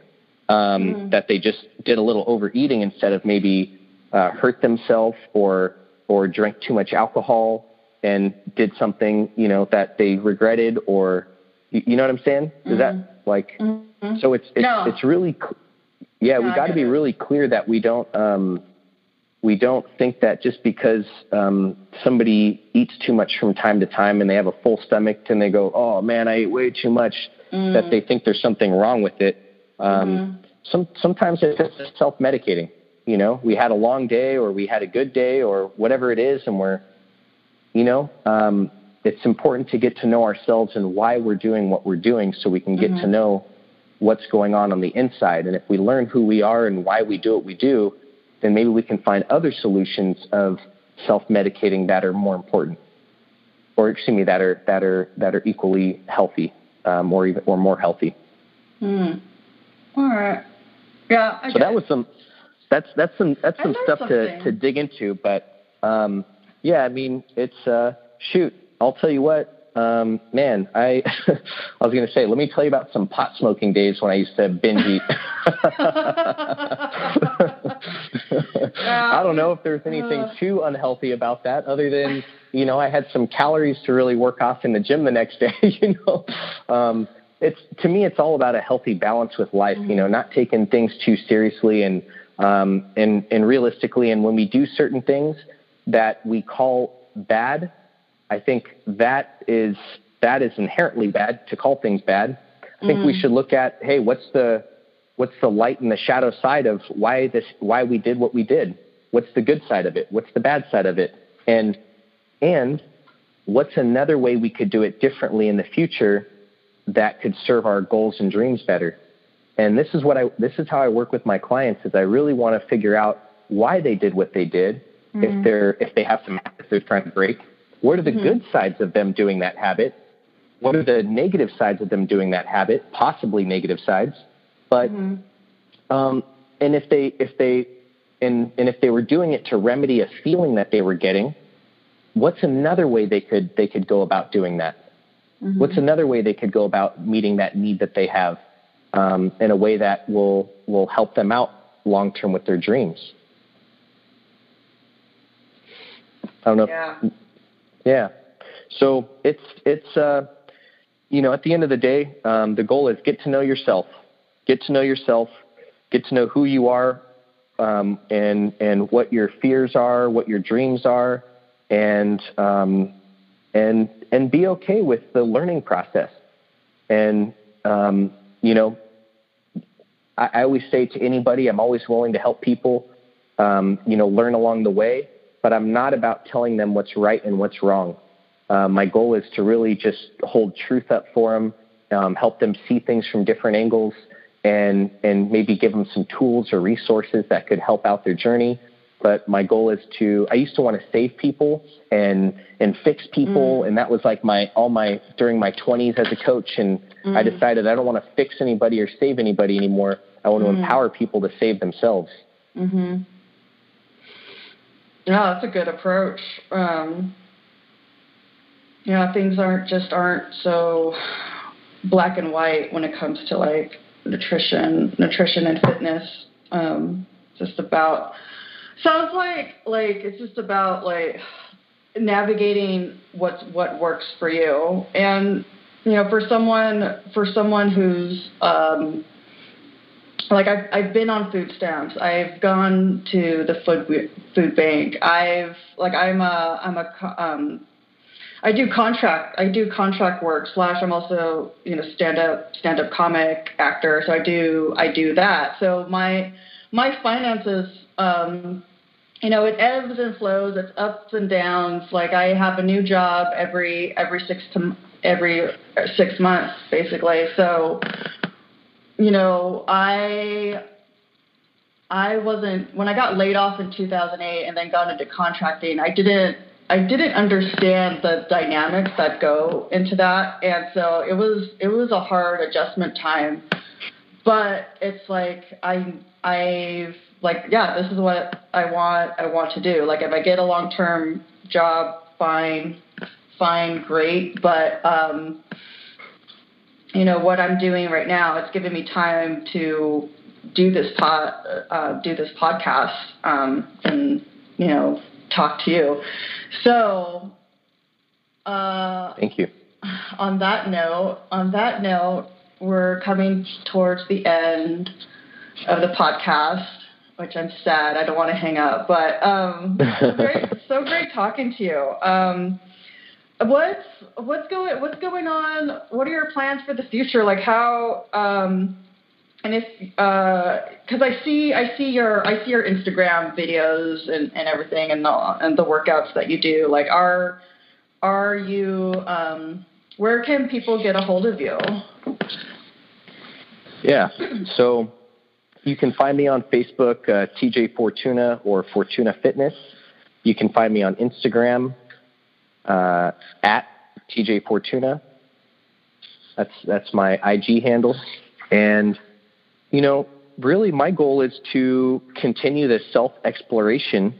Um, mm. That they just did a little overeating instead of maybe uh, hurt themselves or or drank too much alcohol and did something, you know, that they regretted or, you, you know what I'm saying? Is mm-hmm. that like, mm-hmm. so it's, it's, no. it's really, yeah, no, we got to be really clear that we don't, um, we don't think that just because um, somebody eats too much from time to time and they have a full stomach and they go, oh man, I ate way too much, mm. that they think there's something wrong with it. Um, mm-hmm. some, sometimes it's just self-medicating. You know, we had a long day or we had a good day or whatever it is, and we're you know, um, it's important to get to know ourselves and why we're doing what we're doing so we can get mm-hmm. to know what's going on on the inside. And if we learn who we are and why we do what we do, then maybe we can find other solutions of self-medicating that are more important, or excuse me, that are that are that are equally healthy, um, or even or more healthy. Hmm. All right. Yeah. I so that was some. That's that's some that's some stuff to to dig into, but um, yeah, I mean, it's uh, shoot. I'll tell you what, um, man. I <laughs> I was going to say, let me tell you about some pot smoking days when I used to binge eat. <laughs> I don't know if there's anything uh. too unhealthy about that, other than you know I had some calories to really work off in the gym the next <laughs> day. you know. Um, it's to me, it's all about a healthy balance with life. Mm-hmm. You know, not taking things too seriously and um, and and realistically. And when we do certain things, that we call bad, I think that is that is inherently bad to call things bad. I think mm. we should look at hey, what's the what's the light and the shadow side of why this why we did what we did? What's the good side of it? What's the bad side of it? And and what's another way we could do it differently in the future that could serve our goals and dreams better? And this is what I this is how I work with my clients is I really want to figure out why they did what they did mm-hmm. if they're if they have some habits they're trying to break what are the mm-hmm. good sides of them doing that habit what are the negative sides of them doing that habit possibly negative sides but mm-hmm. um, and if they if they and and if they were doing it to remedy a feeling that they were getting what's another way they could they could go about doing that mm-hmm. what's another way they could go about meeting that need that they have um, in a way that will will help them out long term with their dreams I don't know. Yeah. If, yeah. So it's it's uh, you know at the end of the day, um, the goal is get to know yourself, get to know yourself, get to know who you are, um, and and what your fears are, what your dreams are, and um, and and be okay with the learning process. And um, you know, I, I always say to anybody, I'm always willing to help people. Um, you know, learn along the way but I'm not about telling them what's right and what's wrong. Uh, my goal is to really just hold truth up for them, um, help them see things from different angles, and and maybe give them some tools or resources that could help out their journey. But my goal is to. I used to want to save people and and fix people, mm. and that was like my all my during my 20s as a coach. And mm. I decided I don't want to fix anybody or save anybody anymore. I want to mm. empower people to save themselves. Mm-hmm. Yeah, that's a good approach. Um, yeah, things aren't just aren't so black and white when it comes to like nutrition, nutrition and fitness. Um, just about sounds like like it's just about like navigating what's what works for you and you know for someone for someone who's um like I've I've been on food stamps. I've gone to the food food bank. I've like I'm a I'm a um I do contract I do contract work slash I'm also you know stand up stand up comic actor. So I do I do that. So my my finances um you know, it ebbs and flows. It's ups and downs. Like I have a new job every every six to every six months, basically. So, you know, I I wasn't when I got laid off in 2008 and then got into contracting. I didn't I didn't understand the dynamics that go into that, and so it was it was a hard adjustment time. But it's like I I've like yeah, this is what I want I want to do. Like if I get a long term job, fine, fine, great. But um, you know what I'm doing right now, it's given me time to do this pod uh, do this podcast um, and you know talk to you. So, uh, thank you. On that note, on that note, we're coming towards the end of the podcast, which I'm sad. I don't want to hang up, but um, so, great, <laughs> so great talking to you. Um, what's what's going what's going on? What are your plans for the future? Like how um, and if because uh, I see I see your I see your Instagram videos and, and everything and the and the workouts that you do like are are you um, where can people get a hold of you? Yeah, so you can find me on Facebook, uh, TJ Fortuna or Fortuna Fitness. You can find me on Instagram uh, at TJ Fortuna. That's that's my IG handle and you know, really my goal is to continue the self exploration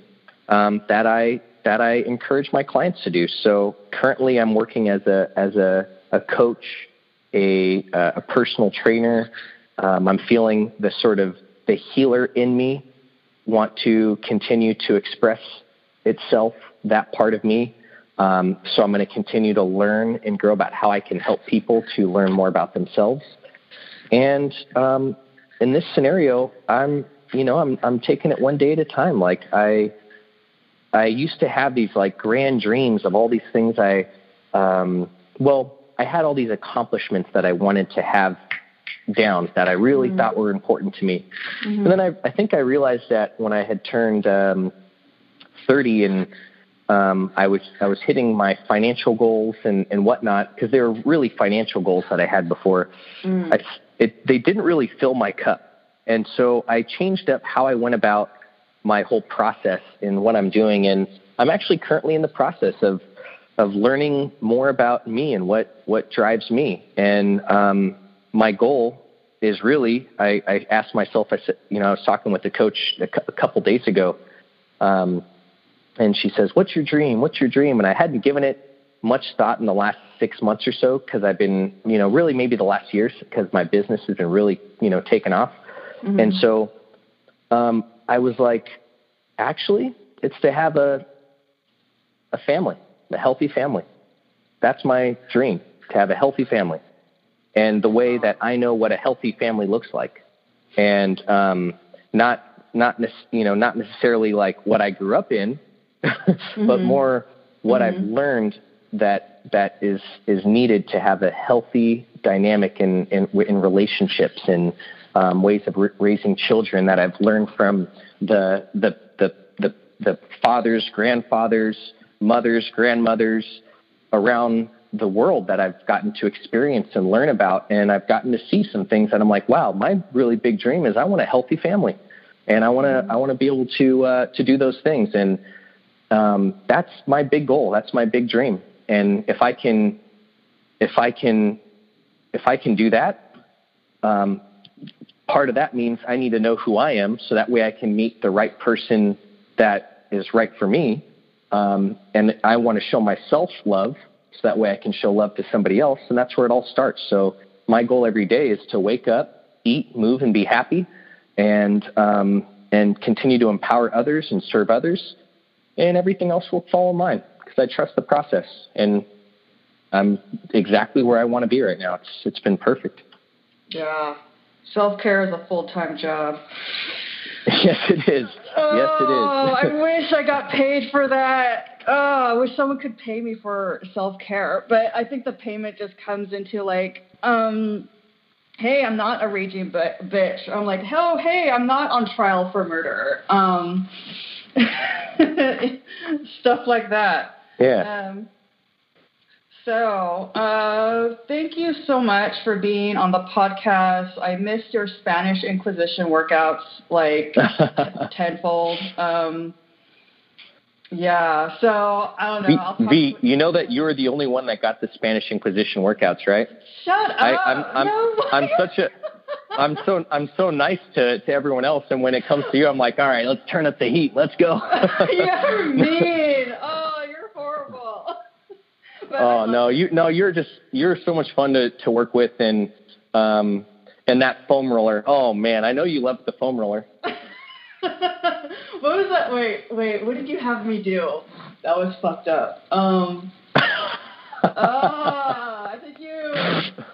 um, that I that I encourage my clients to do. So currently, I'm working as a as a, a coach, a a personal trainer. Um, I'm feeling the sort of the healer in me want to continue to express itself, that part of me. Um, so I'm going to continue to learn and grow about how I can help people to learn more about themselves. And um, in this scenario, I'm you know I'm I'm taking it one day at a time. Like I I used to have these like grand dreams of all these things I um, well I had all these accomplishments that I wanted to have down that I really mm-hmm. thought were important to me. Mm-hmm. And then I I think I realized that when I had turned um, 30 and um, I was I was hitting my financial goals and and whatnot because they were really financial goals that I had before. Mm. I it, they didn't really fill my cup. And so I changed up how I went about my whole process and what I'm doing. And I'm actually currently in the process of, of learning more about me and what, what drives me. And um, my goal is really, I, I asked myself, I said, you know, I was talking with the coach a, cu- a couple days ago. Um, and she says, what's your dream? What's your dream? And I hadn't given it much thought in the last six months or so because I've been, you know, really maybe the last years because my business has been really, you know, taken off. Mm-hmm. And so um, I was like, actually, it's to have a a family, a healthy family. That's my dream to have a healthy family, and the way that I know what a healthy family looks like, and um, not not you know not necessarily like what I grew up in, <laughs> mm-hmm. but more what mm-hmm. I've learned that that is is needed to have a healthy dynamic in in, in relationships and um, ways of re- raising children that I've learned from the the the the, the fathers, grandfathers, mothers, grandmothers around the world that I've gotten to experience and learn about, and I've gotten to see some things that I'm like, wow, my really big dream is I want a healthy family, and I want to I want to be able to uh, to do those things, and um, that's my big goal. That's my big dream. And if I can, if I can, if I can do that, um, part of that means I need to know who I am, so that way I can meet the right person that is right for me. Um, and I want to show myself love, so that way I can show love to somebody else, and that's where it all starts. So my goal every day is to wake up, eat, move, and be happy, and um, and continue to empower others and serve others, and everything else will fall in line because I trust the process, and I'm exactly where I want to be right now. It's it's been perfect. Yeah, self care is a full time job. <laughs> yes, it is. Oh, yes, it is. Oh, I <laughs> wish I got paid for that. Oh, I wish someone could pay me for self care, but I think the payment just comes into like, um, hey, I'm not a raging bitch. I'm like, hell, hey, I'm not on trial for murder. Um, <laughs> stuff like that. Yeah. Um, so, uh, thank you so much for being on the podcast. I missed your Spanish Inquisition workouts like <laughs> tenfold. Um, yeah, so I don't know. V, v, with- you know that you were the only one that got the Spanish Inquisition workouts, right? Shut up. I, I'm, I'm, no. I'm such a, I'm so, I'm so nice to, to everyone else, and when it comes to you, I'm like, all right, let's turn up the heat, let's go. <laughs> you're <laughs> mean. Oh, you're horrible. <laughs> But Oh no, you no, you're just you're so much fun to to work with, and um, and that foam roller. Oh man, I know you love the foam roller. what was that? Wait, wait. What did you have me do? That was fucked up. Um. Ah,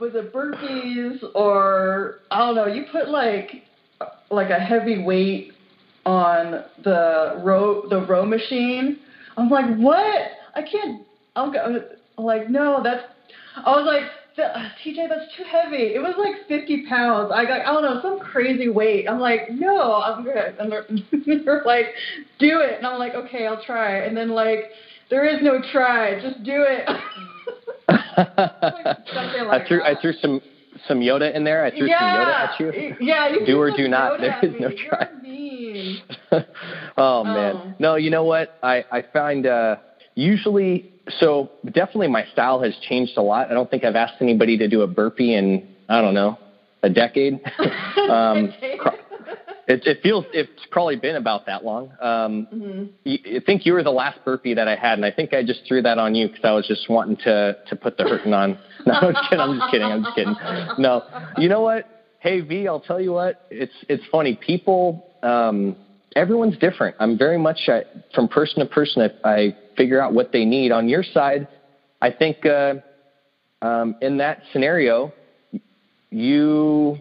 Was it burpees or I don't know. You put like like a heavy weight on the row the row machine. I'm like, what? I can't. I'm, I'm like, no, that's. I was like, TJ, that's too heavy. It was like 50 pounds. I got, I don't know, some crazy weight. I'm like, no, I'm good. And they're, <laughs> they're like, do it. And I'm like, okay, I'll try. And then like, there is no try. Just do it. <laughs> Like I threw I threw some some Yoda in there. I threw yeah, some Yoda at you. Yeah, you Do or do not. Yoda There at no try. You're <laughs> oh man, Oh. no. You know what? I I find uh, usually so definitely my style has changed a lot. I don't think I've asked anybody to do a burpee in I don't know a decade. <laughs> um, it, it feels it's probably been about that long. Um, Mhm. I think you were the last burpee that I had, and I think I just threw that on you because I was just wanting to to put the hurting on. <laughs> No, I'm just kidding. I'm just kidding. I'm just kidding. No, you know what? Hey V, I'll tell you what. It's it's funny. People, um, everyone's different. I'm very much I, from person to person. I, I figure out what they need. On your side, I think uh, um, in that scenario, you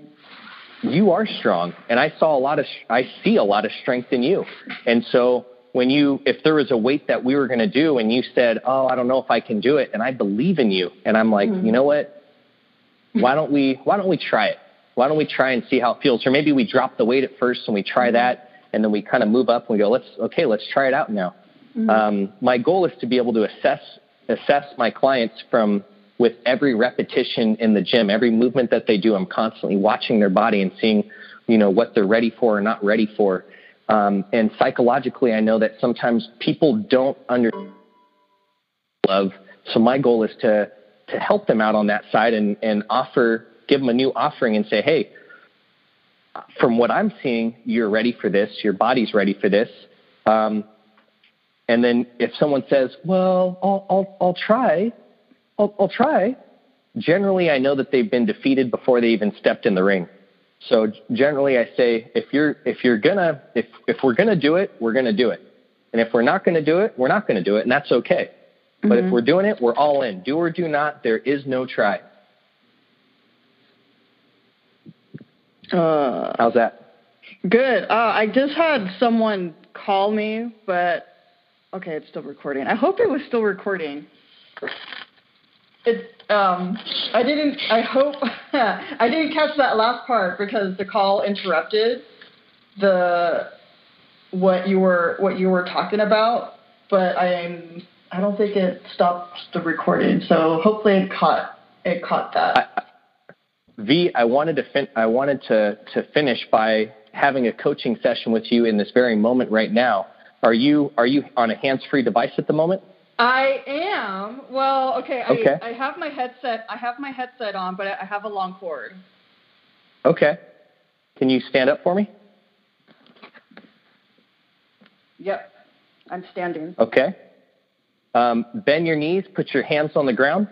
you are strong and i saw a lot of i see a lot of strength in you. And so when you if there was a weight that we were going to do and you said oh i don't know if i can do it and i believe in you and i'm like mm-hmm. you know what? Why don't we why don't we try it? Why don't we try and see how it feels? Or maybe we drop the weight at first and we try mm-hmm. that and then we kind of move up and we go let's okay let's try it out now. Mm-hmm. Um, my goal is to be able to assess assess my clients from with every repetition in the gym, every movement that they do. I'm constantly watching their body and seeing, you know, what they're ready for or not ready for. Um, and psychologically, I know that sometimes people don't understand love. So my goal is to to help them out on that side and and offer, give them a new offering and say, hey, from what I'm seeing, you're ready for this. Your body's ready for this. Um, and then if someone says, "Well, I'll I'll, I'll try," I'll, I'll try. Generally, I know that they've been defeated before they even stepped in the ring. So generally, I say, if you're if you're gonna if if we're gonna do it, we're gonna do it. And if we're not gonna do it, we're not gonna do it, and that's okay. But if we're doing it, we're all in. Do or do not. There is no try. Uh, How's that? Good. Uh, I just had someone call me, but okay, it's still recording. I hope it was still recording. It. Um. I didn't. I hope. <laughs> I didn't catch that last part because the call interrupted the what you were what you were talking about. But I'm. I don't think it stopped the recording. So hopefully it caught it caught that. I, V, I wanted to fin- I wanted to to finish by having a coaching session with you in this very moment right now. Are you are you on a hands-free device at the moment? I am. Well, okay. I, Okay. I have my headset. I have my headset on, but I have a long cord. Okay. Can you stand up for me? Yep. I'm standing. Okay. Um, bend your knees, put your hands on the ground,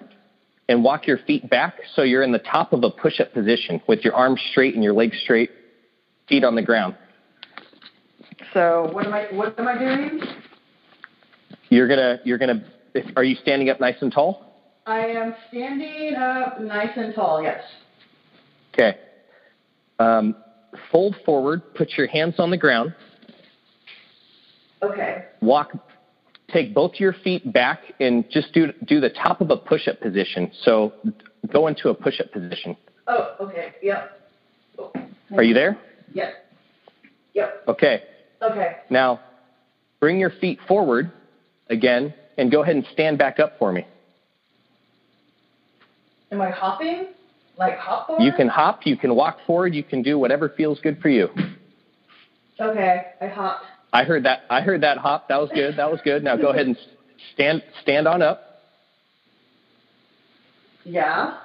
and walk your feet back so you're in the top of a push-up position with your arms straight and your legs straight, feet on the ground. So what am I? What am I doing? You're gonna you're gonna. If, are you standing up nice and tall? I am standing up nice and tall. Yes. Okay. Um, fold forward, put your hands on the ground, Okay. walk, take both your feet back, and just do do the top of a push-up position. So go into a push-up position. Oh. Okay. Yep. Are you there? Yep. Yep. Okay. Okay. Now, bring your feet forward again and go ahead and stand back up for me. Am I hopping? Like hop forward? You can hop, you can walk forward, you can do whatever feels good for you. Okay, I hopped. I heard that. I heard that hop. That was good. That was good. Now go ahead and stand stand on up. Yeah.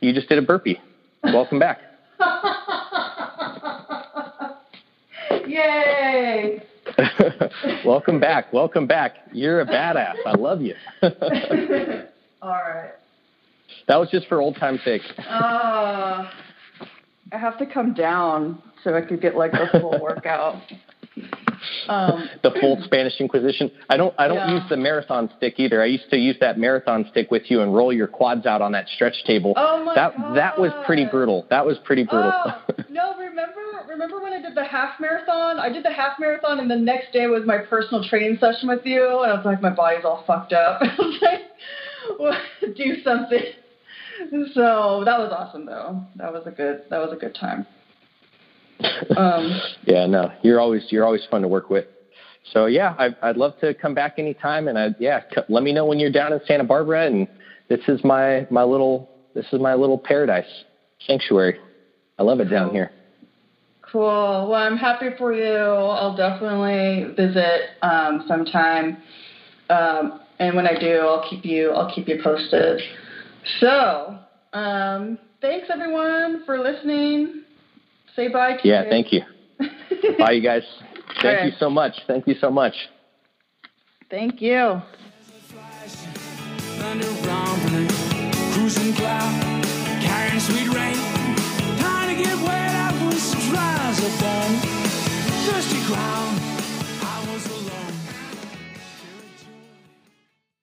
You just did a burpee. Welcome back. <laughs> Yay! <laughs> Welcome back. Welcome back. You're a badass. I love you. <laughs> All right. That was just for old time's sake. Uh, I have to come down so I could get like the full <laughs> workout. Um, the full Spanish Inquisition. I don't. I don't Yeah. use the marathon stick either. I used to use that marathon stick with you and roll your quads out on that stretch table. Oh my that that was pretty brutal. That was pretty brutal. Oh, no, remember remember when I did the half marathon? I did the half marathon and the next day was my personal training session with you and I was like my body's all fucked up. <laughs> I was like well, do something. So that was awesome though. That was a good that was a good time. Um yeah, no, you're always you're always fun to work with. So yeah, I, I'd love to come back anytime, and I yeah, c- let me know when you're down in Santa Barbara, and this is my my little this is my little paradise sanctuary. I love it down here. Cool. Well, I'm happy for you. I'll definitely visit um, sometime, um, and when I do, I'll keep you. I'll keep you posted. So, um, thanks everyone for listening. Say bye to Yeah, thank you. <laughs> Bye, you guys. Thank Okay. you so much. Thank you so much. Thank you. Cruising cloud, carrying sweet rain. Trying to get wet trials upon thirsty ground.